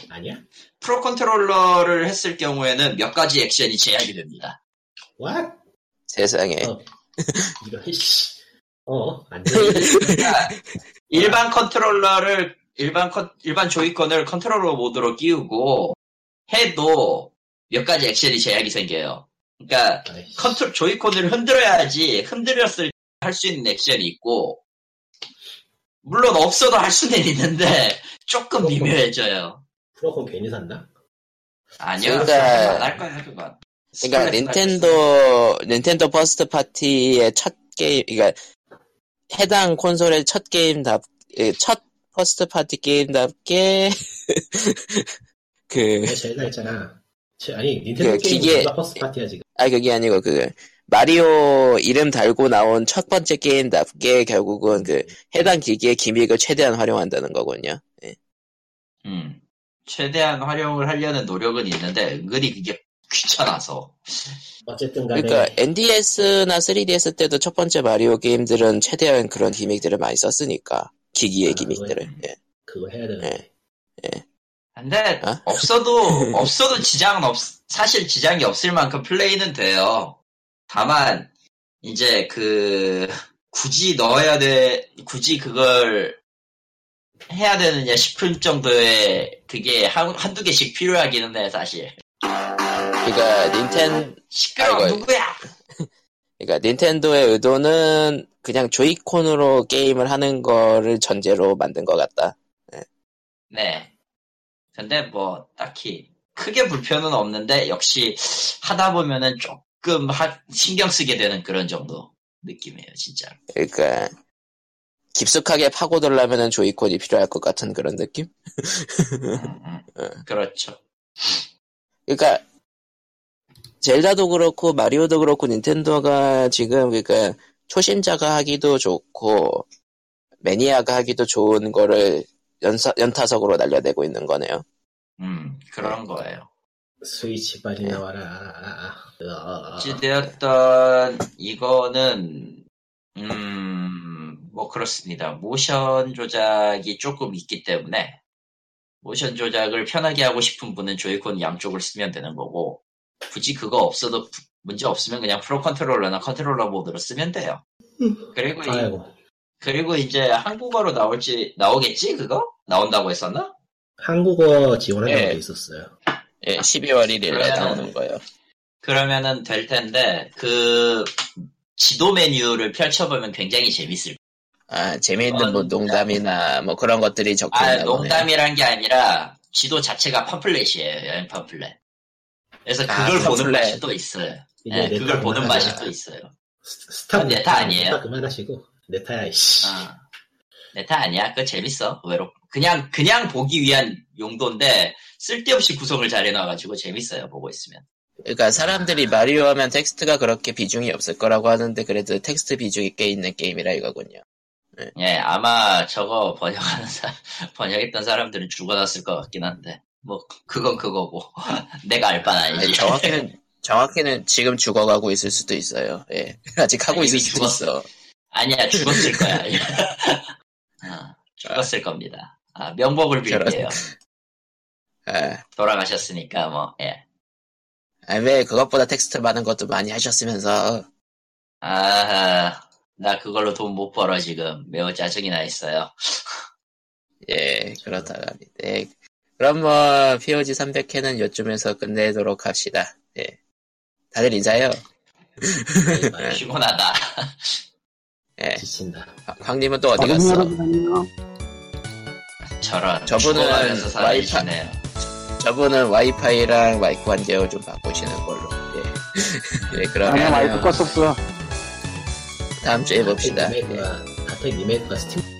S3: 아니야?
S2: 프로 컨트롤러를 했을 경우에는 몇 가지 액션이 제약이 됩니다.
S3: What?
S1: 세상에.
S3: 어. 이거 씨. 어, 안 돼.
S2: 그러니까 일반 컨트롤러를 일반 컨 일반 조이콘을 컨트롤러 모드로 끼우고 해도 몇 가지 액션이 제약이 생겨요. 그러니까. 컨트롤 조이콘을 흔들어야지 흔들었을 때 할 수 있는 액션이 있고 물론 없어도 할 수는 있는데 조금 미묘해져요.
S3: 프로콘 괜히 샀나?
S2: 아니요,
S1: 그러니까-
S2: 안할 거야 그건.
S1: 그러니까 닌텐도 닌텐도 first party의 첫 게임, 그러니까 해당 콘솔의 첫 게임답, 예, 첫 first party 게임답게, 그,
S3: 젤다 있잖아. 제- 아니 닌텐도
S1: 그 기계...
S3: first party야 지금.
S1: 아, 그게 아니고, 그, 마리오 이름 달고 나온 첫 번째 게임답게 결국은 그, 해당 기기의 gimmick을 최대한 활용한다는 거군요. 예.
S2: 음. 최대한 활용을 하려는 노력은 있는데 은근히 그게 귀찮아서.
S3: 어쨌든 간에
S1: 그러니까 NDS나 3DS 때도 첫 번째 마리오 게임들은 최대한 그런 gimmick들을 많이 썼으니까 기기의
S3: 아,
S1: gimmick들을
S3: 그거야.
S1: 예.
S3: 그거 해야 되는데.
S2: 근데
S1: 어?
S2: 없어도 없어도 지장은 없 사실 지장이 없을 만큼 플레이는 돼요. 다만 이제 그 굳이 넣어야 돼 굳이 그걸 해야 되느냐 싶을 정도의 그게 한, 한두 개씩 필요하기는 해 사실.
S1: 그러니까 닌텐
S2: 시끄러
S1: 아이고.
S2: 누구야?
S1: 그러니까 닌텐도의 의도는 그냥 조이콘으로 게임을 하는 거를 전제로 만든 것 같다.
S2: 네. 근데 뭐 딱히 크게 불편은 없는데 역시 하다 보면은 조금 하- 신경 쓰게 되는 그런 정도 느낌이에요, 진짜.
S1: 그러니까 깊숙하게 파고들려면 조이콘이 필요할 것 같은 그런 느낌?
S2: 음, 음. 그렇죠.
S1: 그러니까 젤다도 그렇고 마리오도 그렇고 닌텐도가 지금 그러니까 초심자가 하기도 좋고 매니아가 하기도 좋은 거를 연사, 연타석으로 날려내고 있는 거네요.
S2: 음, 그런 거예요.
S3: 스위치 빨리
S1: 네.
S3: 나와라. 어,
S2: 어찌되었던 이거는 음, 뭐 그렇습니다. 모션 조작이 조금 있기 때문에 모션 조작을 편하게 하고 싶은 분은 조이콘 양쪽을 쓰면 되는 거고 굳이 그거 없어도 부- 문제 없으면 그냥 프로 컨트롤러나 컨트롤러 모드로 쓰면 돼요. 그리고 이-. 그리고 이제 한국어로 나올지 나오겠지 그거 나온다고 했었나?
S3: 한국어 지원하는
S1: 예.
S3: 게 있었어요.
S1: 예, 12월 1일에
S2: 그러면은-
S1: 나오는 거예요.
S2: 그러면은 될 텐데 그 지도 메뉴를 펼쳐보면 굉장히 재밌을
S1: 아, 재미있는
S2: 어,
S1: 뭐 농담이나 뭐 그런 것들이 적혀
S2: 아,
S1: 있나 보네요.
S2: 농담이란 게 아니라 지도 자체가 팜플렛이에요, 여행 팜플렛. 그래서
S1: 아,
S2: 그걸 보는
S1: 팜플렛.
S2: 맛이 또 있어요. 네, 그걸 보는. 맛이 또 있어요.
S3: 스- 스타
S2: 네타 아니에요?
S3: 네타 그만하시고 네타야 이씨.
S2: 어. 네타 아니야? 그거 재밌어, 의외로. 그냥, 그냥 보기 위한 용도인데, 쓸데없이 구성을 잘 해놔가지고 재밌어요, 보고 있으면.
S1: 그러니까 사람들이 마리오 하면 텍스트가 그렇게 비중이 없을 거라고 하는데 그래도 텍스트 비중이 꽤 있는 게임이라 이거군요.
S2: 예, 아마 저거 번역하는 사, 번역했던 사람들은 죽어났을 것 같긴 한데, 뭐, 그건 그거고. 내가 알 바는 아니지.
S1: 아니, 정확히는 정확히는 지금 죽어가고 있을 수도 있어요. 예. 아직 하고
S2: 아,
S1: 있을 수도
S2: 죽었어.
S1: 있어.
S2: 아니야, 죽었을 거야. 어, 죽었을 겁니다. 아, 명복을. 빌게요.
S1: 아,
S2: 돌아가셨으니까, 뭐, 예.
S1: 아, 왜 그것보다 텍스트 많은 것도 많이 하셨으면서
S2: 아, 나 그걸로 돈 못 벌어, 지금. 매우 짜증이 나 있어요.
S1: 예 그렇다고 합니다. 예. 그럼 뭐 POG 300회는 요쯤에서 끝내도록 합시다. 예. 다들 인사해요.
S3: 아,
S2: 피곤하다.
S1: 예.
S3: 지친다.
S1: 황- 황님은 또 어디 갔어?
S2: 저런.
S1: 저분은
S2: 죽어가면서
S1: 와이파-
S2: 살아계시네요.
S1: 저분은 와이파이랑 마이크 관계를 좀 바꾸시는 걸로. 예. 예,
S4: 아니야 마이크
S1: 그러면
S4: 껐었어.
S1: 다음 주에 봅시다.
S3: 하필 리메이크가 하필 리메이크가 스팀